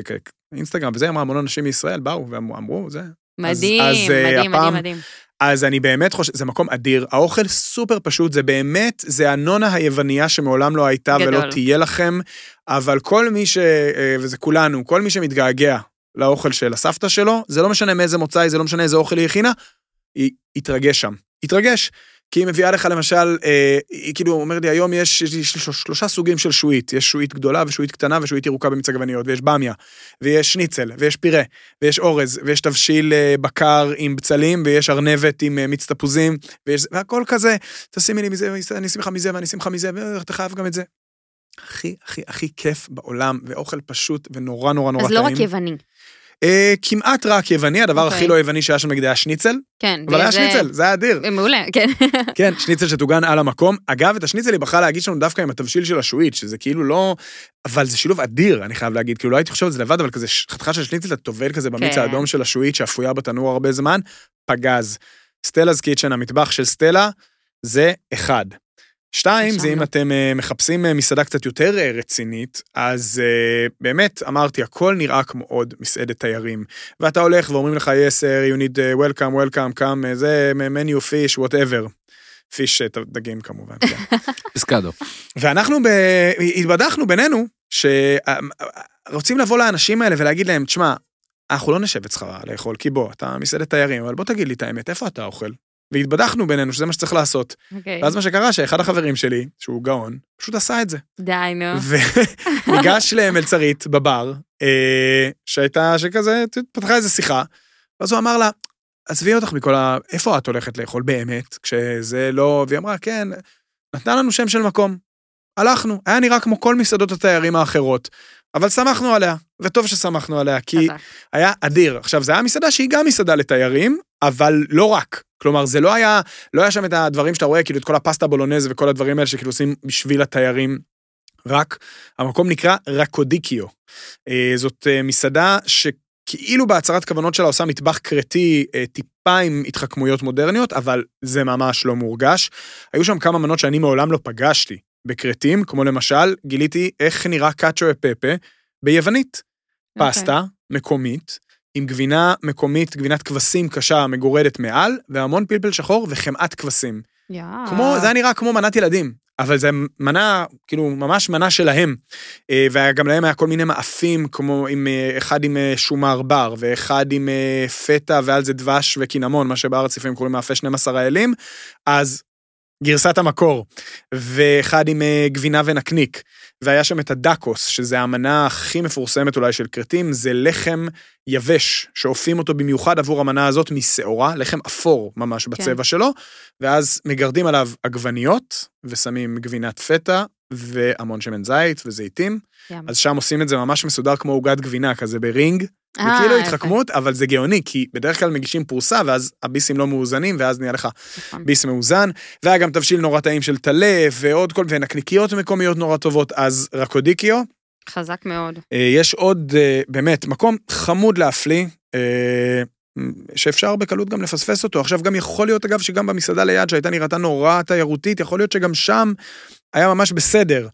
S1: באינסטגרם וזה, אמרה, המון אנשים מישראל באו ואמרו, זה.
S2: מדהים,
S1: אז, אה,
S2: מדהים, מדהים,
S1: הפעם-
S2: מדהים.
S1: אז אני באמת חושב, זה מקום אדיר, האוכל סופר פשוט, זה באמת, זה הנונה היווניה שמעולם לא הייתה
S2: גדול.
S1: ולא תהיה לכם, אבל כל מי ש... אה, וזה כולנו, כל מי שמתגעגע לאוכל של הסבתא שלו, זה לא משנה מאיזה מוצא, זה לא משנה איזה אוכל היא הכינה, היא יתרגש שם. יתרגש. כי היא מביאה לך למשל, אה, היא כאילו אומרת לי, היום יש, יש לי של- שלושה סוגים של שועית, יש שועית גדולה ושועית קטנה ושועית ירוקה במיץ עגבניות, ויש במיה, ויש שניצל, ויש פירה, ויש אורז, ויש תבשיל אה, בקר עם בצלים, ויש ארנבת עם אה, מיץ תפוזים, ויש, והכל כזה, תשימי לי מזה, אני אשים לך מזה ואני אשים לך מזה, ואתה חייב גם את זה. הכי, הכי, הכי כיף בעולם, ואוכל פשוט ונורא נורא נורא
S2: אז
S1: טעים.
S2: לא רק יווני.
S1: אה, כמעט רק יווני, הדבר
S2: אוקיי.
S1: הכי לא יווני שהיה שם נגיד היה שניצל,
S2: כן.
S1: אבל היה
S2: וזה-
S1: שניצל, זה היה אדיר.
S2: מעולה, כן.
S1: כן, שניצל שטוגן על המקום. אגב, את השניצל היא בחרה להגיש לנו דווקא עם התבשיל של השועית, שזה כאילו לא... אבל זה שילוב אדיר, אני חייב להגיד. כאילו, לא הייתי חושב על זה לבד, אבל כזה חתיכה של שניצל, אתה טובל כזה במיץ
S2: כן.
S1: האדום של השועית, שאפויה בתנור הרבה זמן, פגז. סטלה's קיצ'ן, המטבח של סטלה, זה אחד. שתיים, זה אם. אתם אה, מחפשים אה, מסעדה קצת יותר אה, רצינית, אז באמת, אמרתי, הכל נראה כמו עוד מסעדת תיירים. ואתה הולך ואומרים לך, yes, sir, you need welcome, welcome, come, זה menu fish, whatever. פיש דגים כמובן, כן.
S4: פסקדו.
S1: ואנחנו ב... התבדחנו בינינו, שרוצים לבוא לאנשים האלה ולהגיד להם, תשמע, אנחנו לא נשב אצלך לאכול, כי בוא, אתה מסעדת תיירים, אבל בוא תגיד לי את האמת, איפה אתה אוכל? והתבדחנו בינינו שזה מה שצריך לעשות.
S2: אוקיי.
S1: ואז מה שקרה, שאחד החברים שלי, שהוא גאון, פשוט עשה את זה.
S2: די, נו.
S1: וניגש למלצרית בבר, אה, שהייתה, שכזה, פתחה איזה שיחה, ואז הוא אמר לה, עזבי אותך מכל ה... איפה את הולכת לאכול באמת? כשזה לא... והיא אמרה, כן, נתנה לנו שם של מקום. הלכנו, היה נראה כמו כל מסעדות התיירים האחרות, אבל שמחנו עליה, וטוב ששמחנו עליה, כי. היה אדיר. עכשיו, זו הייתה מסעדה שהיא גם מסעדה לתיירים, אבל לא רק. כלומר, זה לא היה, לא היה שם את הדברים שאתה רואה, כאילו, את כל הפסטה בולונז וכל הדברים האלה שכאילו עושים בשביל התיירים. רק, המקום נקרא רקודיקיו. אה, זאת אה, מסעדה שכאילו בהצהרת כוונות שלה עושה מטבח קרטי אה, טיפה עם התחכמויות מודרניות, אבל זה ממש לא מורגש. היו שם כמה מנות שאני מעולם לא פגשתי בקרטים, כמו למשל, גיליתי איך נראה קאצ'ו אפפה ביוונית.
S2: אוקיי.
S1: פסטה מקומית, עם גבינה מקומית, גבינת כבשים קשה מגורדת מעל, והמון פלפל שחור וחמאת כבשים.
S2: יאה.
S1: כמו, זה היה נראה כמו מנת ילדים, אבל זה מנה, כאילו, ממש מנה שלהם. אה, וגם להם היה כל מיני מאפים, כמו עם, אה, אחד עם אה, שומר בר, ואחד עם פטה ועל זה דבש וקינמון, מה שבארץ לפעמים קוראים מאפה 12 האלים, אז גרסת המקור, ואחד עם אה, גבינה ונקניק. והיה שם את הדקוס, שזה המנה הכי מפורסמת אולי של כרתים, זה לחם יבש, שאופים אותו במיוחד עבור המנה הזאת משעורה, לחם אפור ממש בצבע שלו, ואז מגרדים עליו עגבניות, ושמים גבינת פטה, והמון שמן זית וזיתים.
S2: ים.
S1: אז שם עושים את זה ממש מסודר כמו עוגת גבינה, כזה ברינג. זה
S2: אה,
S1: כאילו
S2: יפה.
S1: התחכמות, אבל זה גאוני, כי בדרך כלל מגישים פרוסה, ואז הביסים לא מאוזנים, ואז נהיה לך
S2: נכון.
S1: ביס מאוזן, והיה גם תבשיל נורא טעים של טלה, ועוד כל, ונקניקיות מקומיות נורא טובות, אז רקודיקיו,
S2: חזק מאוד.
S1: אה, יש עוד, אה, באמת, מקום חמוד להפליא, אה, שאפשר בקלות גם לפספס אותו. עכשיו גם יכול להיות, אגב, שגם במסעדה ליד, שהייתה נראתה נורא תיירותית, יכול להיות שגם שם היה ממש בסדר.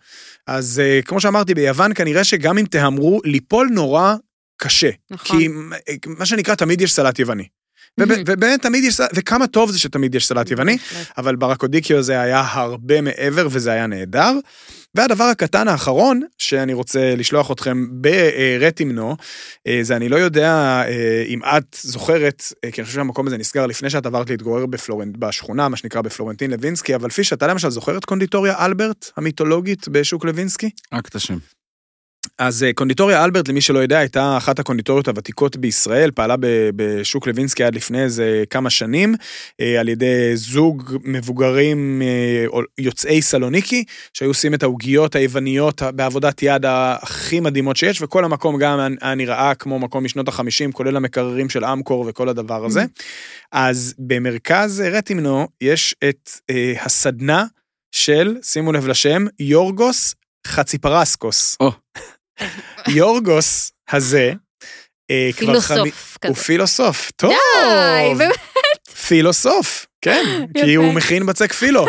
S1: אז אה, כמו שאמרתי, ביוון כנראה שגם אם תהמרו, ליפול נורא קשה.
S2: נכון.
S1: כי אה, מה שנקרא, תמיד יש סלט יווני. וב- ובאמת תמיד יש, סלט- וכמה טוב זה שתמיד יש סלט יווני. אבל ברקודיקיו זה היה הרבה מעבר וזה היה נהדר. והדבר הקטן האחרון שאני רוצה לשלוח אתכם ברטימנו, אה, זה אני לא יודע אה, אם את זוכרת, כי אני חושב שהמקום הזה נסגר לפני שאת עברת להתגורר בפלורנט, בשכונה, מה שנקרא בפלורנטין לוינסקי, אבל פיש, אתה למשל זוכר את קונדיטוריה אלברט המיתולוגית בשוק לוינסקי?
S4: רק את השם.
S1: אז אה, קונדיטוריה אלברט, למי שלא יודע, הייתה אחת הקונדיטוריות הוותיקות בישראל, פעלה בשוק לוינסקי עד לפני איזה כמה שנים, אה, על ידי זוג מבוגרים אה, יוצאי סלוניקי, שהיו עושים את העוגיות היווניות בעבודת יד הכי מדהימות שיש, וכל המקום גם היה- נראה כמו מקום משנות החמישים, כולל המקררים של אמקור וכל הדבר הזה. אז במרכז רטימנו יש את הסדנה של, שימו לב לשם, יורגוס חציפרסקוס.
S4: או.
S1: יורגוס הזה, אה.
S2: פילוסוף
S1: הוא
S2: כזה.
S1: פילוסוף, טוב.
S2: די, באמת.
S1: פילוסוף, כן, כי. הוא מכין בצק פילו,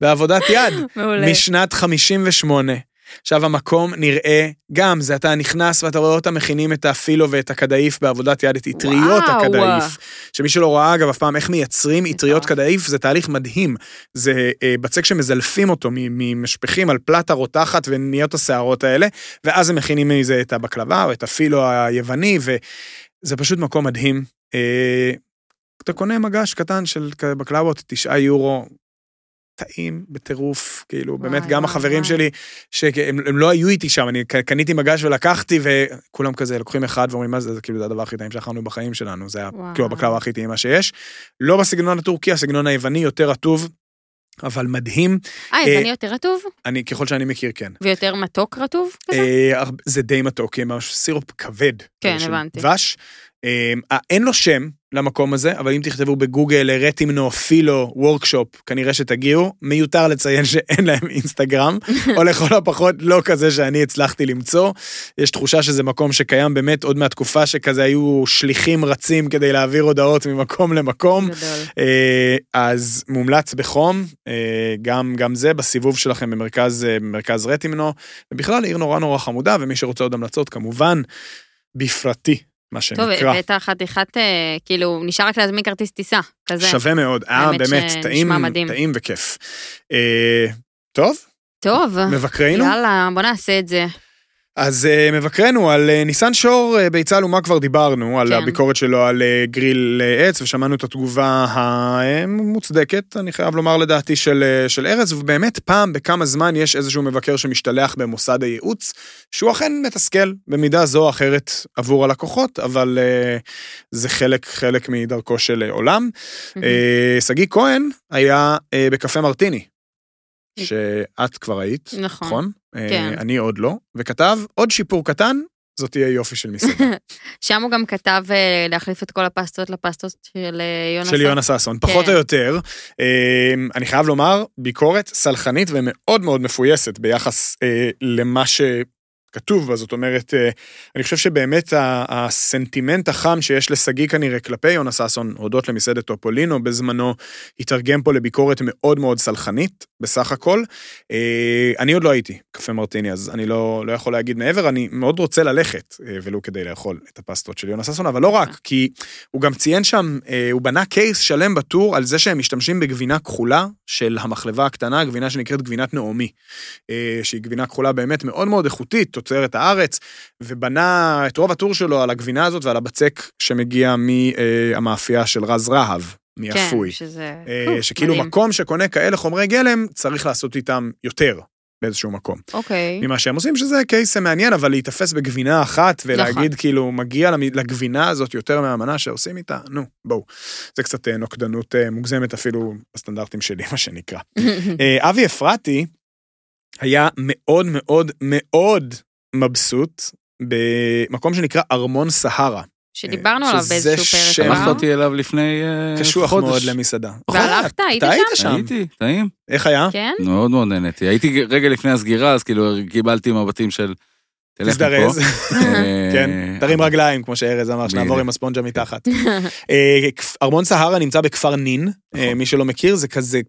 S1: בעבודת יד,
S2: מעולה.
S1: משנת 58. עכשיו המקום נראה, גם זה אתה נכנס ואתה רואה אותם מכינים את הפילו ואת הקדאיף בעבודת יד, את אטריות
S2: וואו.
S1: הקדאיף. שמי שלא ראה אגב אף פעם איך מייצרים אטריות. קדאיף, זה תהליך מדהים. זה אה, בצק שמזלפים אותו ממשפכים על פלטה רותחת ונהיות השערות האלה, ואז הם מכינים מזה את הבקלבה או את הפילו היווני, וזה פשוט מקום מדהים. אה, אתה קונה מגש קטן של בקלבות, תשעה יורו, טעים בטירוף, כאילו, באמת, גם
S2: וואי,
S1: החברים
S2: וואי.
S1: שלי, שהם הם לא היו איתי שם, אני קניתי מגש ולקחתי, וכולם כזה לוקחים אחד ואומרים, מה זה, זה כאילו, זה הדבר הכי טעים שאכלנו בחיים שלנו, זה היה. כאילו הבקלאווה הכי טעימה שיש. לא בסגנון הטורקי, הסגנון היווני יותר רטוב, אבל מדהים.
S2: אה,
S1: אה,
S2: יווני יותר רטוב?
S1: אני, ככל שאני מכיר, כן.
S2: ויותר מתוק רטוב כזה?
S1: אה, זה די מתוק, כי ממש סירופ כבד.
S2: כן,
S1: של
S2: הבנתי.
S1: דבש. אה, אה, אין לו שם למקום הזה, אבל אם תכתבו בגוגל רטימנו פילו וורקשופ, כנראה שתגיעו. מיותר לציין שאין להם אינסטגרם, או לכל הפחות לא כזה שאני הצלחתי למצוא. יש תחושה שזה מקום שקיים באמת עוד מהתקופה שכזה היו שליחים רצים כדי להעביר הודעות ממקום למקום.
S2: גדול.
S1: אה, אז מומלץ בחום, אה, גם, גם זה בסיבוב שלכם במרכז, אה, במרכז רטימנו, ובכלל עיר נורא נורא חמודה, ומי שרוצה עוד המלצות כמובן, בפרטי, מה
S2: טוב,
S1: שנקרא.
S2: הבאת חתיכת, אה, כאילו, נשאר רק להזמין כרטיס טיסה, כזה.
S1: שווה מאוד, אה, באמת, טעים. טעים וכיף. אה, טוב,
S2: טוב,
S1: מבקרינו?
S2: יאללה, בוא נעשה את זה.
S1: אז uh, מבקרנו על uh, ניסן שור uh, ביצה אלומה כבר דיברנו, על
S2: כן.
S1: הביקורת שלו על uh, גריל uh, עץ, ושמענו את התגובה המוצדקת, אני חייב לומר לדעתי, של, uh, של ארז, ובאמת פעם בכמה זמן יש איזשהו מבקר שמשתלח במוסד הייעוץ, שהוא אכן מתסכל במידה זו או אחרת עבור הלקוחות, אבל uh, זה חלק, חלק מדרכו של uh, עולם. אה, שגיא כהן היה uh, בקפה מרטיני. שאת כבר היית,
S2: נכון.
S1: נכון? אה,
S2: כן.
S1: אני עוד לא, וכתב עוד שיפור קטן, זאת תהיה יופי של מסעדה.
S2: שם הוא גם כתב אה, להחליף את כל הפסטות לפסטות של אה, יונס.
S1: של יונה ששון, פחות
S2: כן.
S1: או יותר. אה, אני חייב לומר, ביקורת סלחנית ומאוד מאוד מפויסת ביחס אה, למה ש... כתוב בה, זאת אומרת, אה, אני חושב שבאמת הסנטימנט החם שיש לשגיא כנראה כלפי יונה ששון, הודות למסעדת טופולינו בזמנו, התרגם פה לביקורת מאוד מאוד סלחנית, בסך הכל. אה, אני עוד לא הייתי קפה מרטיני, אז אני לא, לא יכול להגיד מעבר, אני מאוד רוצה ללכת, אה, ולו כדי לאכול את הפסטות של יונה ששון, אבל לא רק, כי הוא גם ציין שם, הוא בנה קייס שלם בטור על זה שהם משתמשים בגבינה כחולה של המחלבה הקטנה, גבינה שנקראת גבינת נעמי, שהיא גבינה כחולה באמת מאוד מאוד איכותית, תוצרת הארץ, ובנה את רוב הטור שלו על הגבינה הזאת ועל הבצק שמגיע מהמאפייה של רז רהב, מאפוי.
S2: כן, שזה...
S1: אה, שכאילו
S2: מדהים.
S1: מקום שקונה כאלה חומרי גלם, צריך לעשות איתם יותר באיזשהו מקום.
S2: אוקיי.
S1: ממה שהם עושים, שזה קייס מעניין, אבל להיתפס בגבינה אחת ולהגיד
S2: נכון.
S1: כאילו, מגיע לגבינה הזאת יותר מהמנה שעושים איתה, נו, בואו. זה קצת אה, נוקדנות אה, מוגזמת אפילו בסטנדרטים שלי, מה שנקרא. אה, אבי אפרתי היה מאוד מאוד מאוד מבסוט במקום שנקרא ארמון סהרה.
S2: שדיברנו עליו
S1: שזה
S2: באיזשהו
S1: שם-
S2: פרק.
S4: שלחת
S2: עבר.
S4: אותי אליו לפני אה,
S1: קשוח
S4: חודש.
S1: מאוד למסעדה.
S2: והלכת?
S1: נכון,
S2: היית
S1: אתה היית
S2: שם?
S1: שם.
S4: הייתי, טעים.
S1: איך היה?
S2: כן?
S4: מאוד מאוד נהניתי. הייתי רגע לפני הסגירה, אז כאילו קיבלתי מבטים של...
S1: תזדרז.
S4: אה,
S1: כן, תרים רגליים, כמו שארז אמר, שנעבור. עם הספונג'ה מתחת. אה, ארמון סהרה נמצא בכפר נין, אה,
S4: נכון.
S1: מי שלא מכיר, זה כזה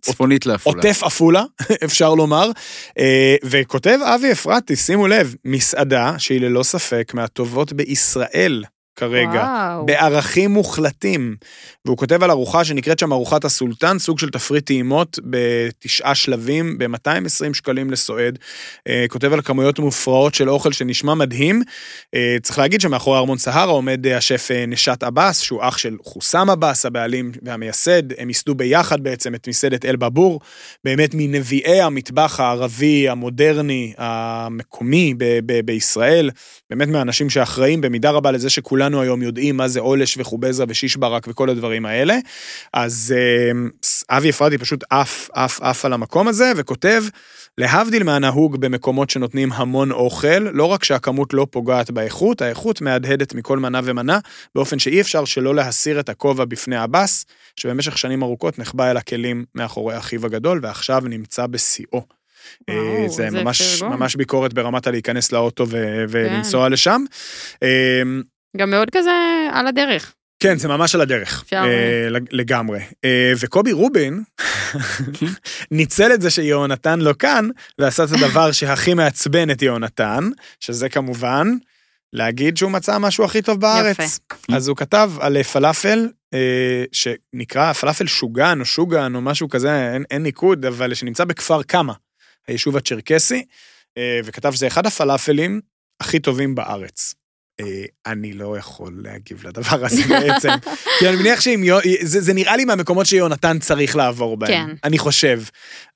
S4: צפונית לעפולה.
S1: עוטף עפולה, אפשר לומר, אה, וכותב אבי אפרתי, שימו לב, מסעדה שהיא ללא ספק מהטובות בישראל כרגע.
S2: וואו.
S1: בערכים מוחלטים. והוא כותב על ארוחה שנקראת שם ארוחת הסולטן, סוג של תפריט טעימות בתשעה שלבים, ב-220 שקלים לסועד. אה, כותב על כמויות מופרעות של אוכל שנשמע מדהים. אה, צריך להגיד שמאחורי ארמון סהרה עומד אה, השף נשאת עבאס, שהוא אח של חוסם עבאס, הבעלים והמייסד. הם ייסדו ביחד בעצם את מסעדת אל באבור, באמת מנביאי המטבח הערבי, המודרני, המקומי ב- ב- בישראל. באמת מהאנשים שאחראים במידה רבה לזה שכולנו היום יודעים מה זה עולש וחובזה ושיש ברק וכל הדברים האלה. אז אה, אבי אפרתי פשוט עף, עף, עף על המקום הזה, וכותב, להבדיל מהנהוג במקומות שנותנים המון אוכל, לא רק שהכמות לא פוגעת באיכות, האיכות מהדהדת מכל מנה ומנה, באופן שאי אפשר שלא להסיר את הכובע בפני עבאס, שבמשך שנים ארוכות נחבא אל הכלים מאחורי אחיו הגדול, ועכשיו נמצא בשיאו. אה,
S2: וואו,
S1: זה
S2: איזה
S1: ממש. ממש ביקורת ברמת הלהיכנס לאוטו ו- ולנסוע לשם. אה,
S2: גם מאוד כזה על הדרך.
S1: כן, זה ממש על הדרך,
S2: אפשר-
S1: אה, לג- לגמרי. אה, וקובי רובין ניצל את זה שיהונתן לא כאן, ועשה את הדבר שהכי מעצבן את יהונתן, שזה כמובן להגיד שהוא מצא משהו הכי טוב בארץ. אז הוא כתב על פלאפל, אה, שנקרא פלאפל שוגן או שוגן או משהו כזה, אין, אין ניקוד, אבל שנמצא בכפר קמא, היישוב הצ'רקסי, אה, וכתב שזה אחד הפלאפלים הכי טובים בארץ. אה, אני לא יכול להגיב לדבר הזה בעצם, כי אני מניח שאם, זה, זה נראה לי מהמקומות שיונתן צריך לעבור בהם,
S2: כן.
S1: אני חושב,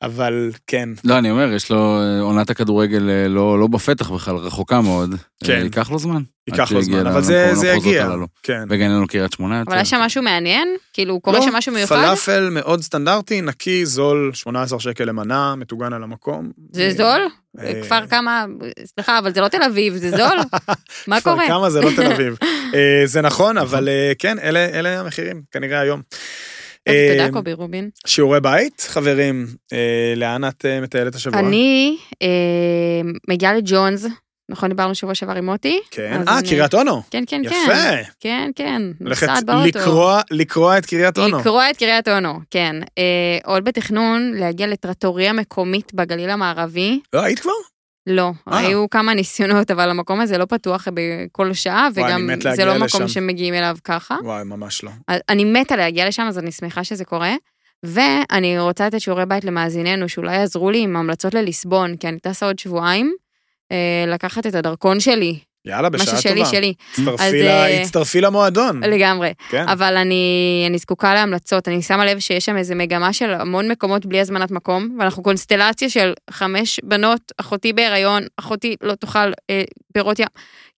S1: אבל כן,
S4: לא, אני אומר, יש לו אה, עונת הכדורגל אה, לא לא בפתח בכלל, רחוקה מאוד.
S1: כן.
S4: ייקח לו זמן.
S1: ייקח לו זמן, אבל זה, זה יגיע,
S4: הללו.
S1: כן.
S4: וגם אין לנו קריית שמונה יותר.
S2: אבל יש שם משהו מעניין? כאילו, קורה
S1: לא,
S2: שם משהו מיוחד?
S1: פלאפל מאוד סטנדרטי, נקי, זול, 18 שקל למנה, מטוגן על המקום.
S2: זה
S1: אה,
S2: זול?
S1: אה,
S2: כפר כמה, סליחה, אבל זה לא תל אביב, זה זול? מה
S1: כפר
S2: קורה?
S1: כמה זה לא תל אביב. אה, זה נכון, אבל אה, כן, אלה אלה המחירים, כנראה היום.
S2: טוב,
S1: אה,
S2: תודה, קובי רובין.
S1: שיעורי בית, חברים, אה, לאן את אה, מטיילת השבוע?
S2: אני אה, מגיעה לג'ונס, נכון, דיברנו שבוע שעבר עם מוטי?
S1: כן, אה, קריית אונו.
S2: כן, כן, כן.
S1: יפה.
S2: כן, כן.
S1: הולכת
S2: נוסעת באוטו.
S1: לקרוע, לקרוע את קריית אונו.
S2: לקרוע את קריית אונו, כן. אה, עוד בתכנון להגיע לטרטוריה מקומית בגליל המערבי.
S1: לא, היית כבר?
S2: לא,
S1: אה.
S2: היו כמה ניסיונות, אבל המקום הזה לא פתוח בכל שעה,
S1: וואי,
S2: וגם זה לא מקום
S1: לשם.
S2: שמגיעים אליו ככה.
S1: וואי, ממש לא.
S2: אז אני מתה להגיע לשם, אז אני שמחה שזה קורה. ואני רוצה לתת שיעורי בית למאזיננו, שאולי יעזרו לי עם המלצות לליסבון, כי אני טסה עוד שבועיים, אה, לקחת את הדרכון שלי.
S1: יאללה,
S2: מה
S1: בשעה
S2: ששלי,
S1: טובה.
S2: שלי.
S1: הצטרפי
S2: אז,
S1: ל-
S2: אה,
S1: הצטרפי למועדון.
S2: לגמרי.
S1: כן.
S2: אבל אני, אני זקוקה להמלצות, אני שמה לב שיש שם איזה מגמה של המון מקומות בלי הזמנת מקום, ואנחנו קונסטלציה של חמש בנות, אחותי בהיריון, אחותי לא תאכל אה, פירות ים.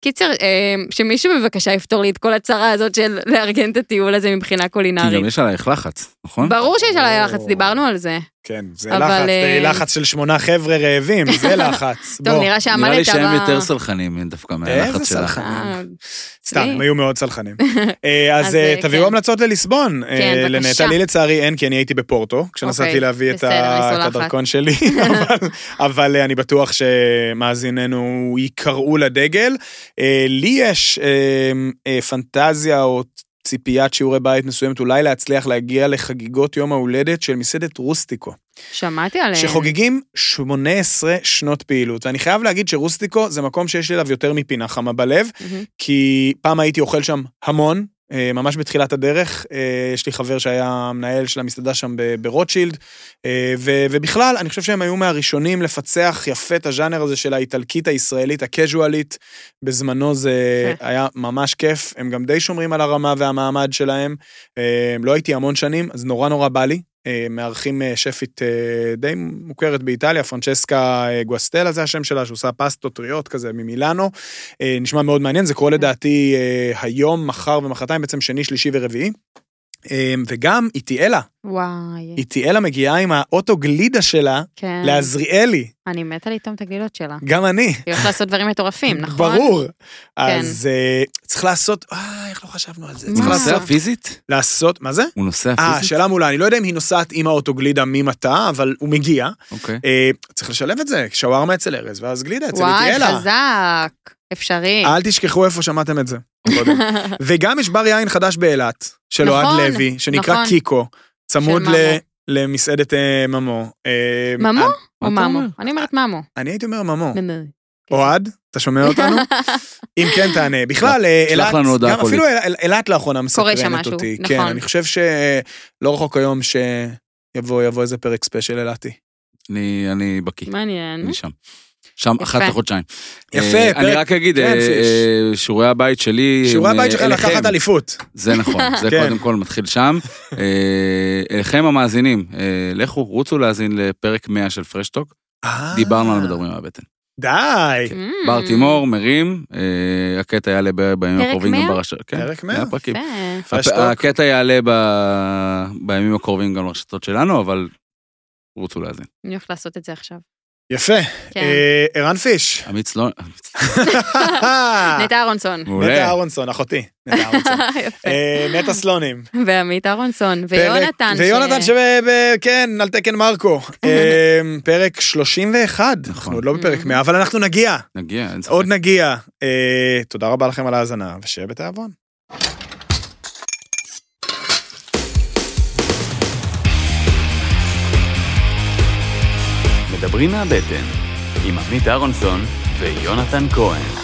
S2: קיצר, אה, שמישהו בבקשה יפתור לי את כל הצרה הזאת של לארגן את הטיול הזה מבחינה
S4: כי
S2: קולינרית.
S4: גם יש עלייך לחץ, נכון?
S2: ברור שיש עליי לחץ, דיברנו על זה.
S1: כן, זה
S2: אבל,
S1: לחץ,
S2: אה,
S1: זה לחץ של שמונה חבר'ה רהבים, זה לחץ.
S2: טוב. נראה שעמדת
S4: נראה לי שהם
S2: ב-
S4: יותר סלחנים דווקא
S1: איזה
S4: מהלחץ שלך.
S1: סלחנים?
S2: אה,
S1: סתם. הם היו מאוד סלחנים. אה, אז אה,
S2: אה,
S1: תביאו
S2: כן.
S1: המלצות לליסבון. אה,
S2: כן,
S1: לנטע,
S2: בבקשה.
S1: לי לצערי אין, כי אני הייתי בפורטו, כשנסעתי
S2: אוקיי,
S1: להביא את. הדרכון שלי, אבל- אה, אני בטוח שמאזיננו ייקראו לדגל. אה, לי יש אה, אה, פנטזיה או ציפיית שיעורי בית מסוימת, אולי להצליח להגיע לחגיגות יום ההולדת של מסעדת רוסטיקו.
S2: שמעתי עליהם.
S1: שחוגגים 18 שנות פעילות. ואני חייב להגיד שרוסטיקו זה מקום שיש לי אליו יותר מפינה חמה בלב,
S2: מהמם.
S1: כי פעם הייתי אוכל שם המון, ממש בתחילת הדרך. אה, יש לי חבר שהיה מנהל של המסעדה שם ברוטשילד, אה, ו- ובכלל, אני חושב שהם היו מהראשונים לפצח יפה את הז'אנר הזה של האיטלקית הישראלית, הקז'ואלית. בזמנו זה
S2: יפה.
S1: היה ממש כיף, הם גם די שומרים על הרמה והמעמד שלהם. אה, לא הייתי המון שנים, אז נורא נורא בא לי. אה, מארחים אה, שפית אה, די מוכרת באיטליה, פרנצ'סקה גואסטלה זה השם שלה, שעושה פסטות טריות כזה ממילאנו. נשמע מאוד מעניין, זה קורה לדעתי אה, היום, מחר ומחרתיים, בעצם שני, שלישי ורביעי. אה, וגם איטיאלה,
S2: וואי,
S1: איטיאלה מגיעה עם האוטו גלידה שלה
S2: כן.
S1: לעזריאלי,
S2: אני מתה לטעום את הגלילות שלה.
S1: גם אני.
S2: היא הולכת לעשות דברים מטורפים, נכון? כן.
S1: ברור. אז אה, צריך לעשות, אה, איך לא חשבנו על זה?
S2: מה?
S1: צריך
S4: הוא
S1: לעשות,
S4: נוסע פיזית?
S1: לעשות, מה זה?
S4: הוא נוסע
S1: אה,
S4: פיזית?
S1: שאלה מעולה, אני לא יודע אם היא נוסעת עם האוטו גלידה ממטע, אבל הוא מגיע.
S4: אוקיי.
S1: אה, צריך לשלב את זה, שווארמה אצל ארז, ואז גלידה אצל
S2: וואי,
S1: איטיאלה.
S2: חזק. אפשרי.
S1: אל תשכחו איפה שמעתם את זה. וגם יש בר יין חדש באילת, של
S2: נכון,
S1: אוהד לוי, שנקרא
S2: נכון.
S1: קיקו, צמוד ל-. למסעדת אה, ממו. אה,
S2: ממו?
S1: אני-
S2: או ממו? אני אומרת ממו.
S1: אני הייתי אומר ממו.
S2: ממו.
S1: אוהד, אתה שומע אותנו? אם כן, תענה. בכלל, אה, אילת, גם אפילו אילת לאחרונה מסקרנת אותי.
S2: נכון.
S1: כן, אני חושב שלא רחוק היום שיבוא יבוא איזה פרק ספיישל אילתי.
S4: אני אני בקיא,
S2: מעניין.
S4: אני שם. שם
S2: יפה.
S4: אחת לחודשיים.
S1: יפה,
S4: אה, אני
S1: פרק-
S4: רק אגיד,
S1: כן,
S4: אה. אה, שיעורי הבית שלי...
S1: שיעורי
S4: הם,
S1: הבית שלך
S4: אה,
S1: לקחת. אליפות.
S4: זה נכון, זה
S1: כן.
S4: קודם כל מתחיל שם. אה, אליכם המאזינים, אה, לכו, רוצו להאזין לפרק 100 של פרשטוק.
S1: אה,
S4: דיברנו על מדברים מהבטן.
S1: די.
S2: Mm.
S4: בר תימור, מרים, אה, הקטע יעלה ב- בימים הקרובים גם
S2: 100?
S4: ברשת. כן,
S1: פרק 100?
S4: 100 פרקים. הקטע יעלה ב- בימים הקרובים גם לרשתות שלנו, אבל רוצו להאזין.
S2: אני הולכת לעשות את זה עכשיו.
S1: יפה.
S2: כן.
S1: אה, ערן פיש.
S4: אמיץ לא...
S2: נטע אהרונסון.
S1: נטע. אהרונסון, אחותי. נטע. אה, נטע סלונים.
S2: ועמית אהרונסון.
S1: פרק-
S2: ויונתן. ש-
S1: ויונתן שכן, על תקן מרקו. אה, פרק 31. אנחנו
S4: נכון.
S1: עוד לא בפרק 100, אבל אנחנו נגיע.
S4: נגיע, אין ספק.
S1: עוד נגיע. אה, תודה רבה לכם על ההאזנה, ושיהיה בתיאבון.
S3: מדברים מהבטן, עם עמית אהרונסון ויונתן כהן.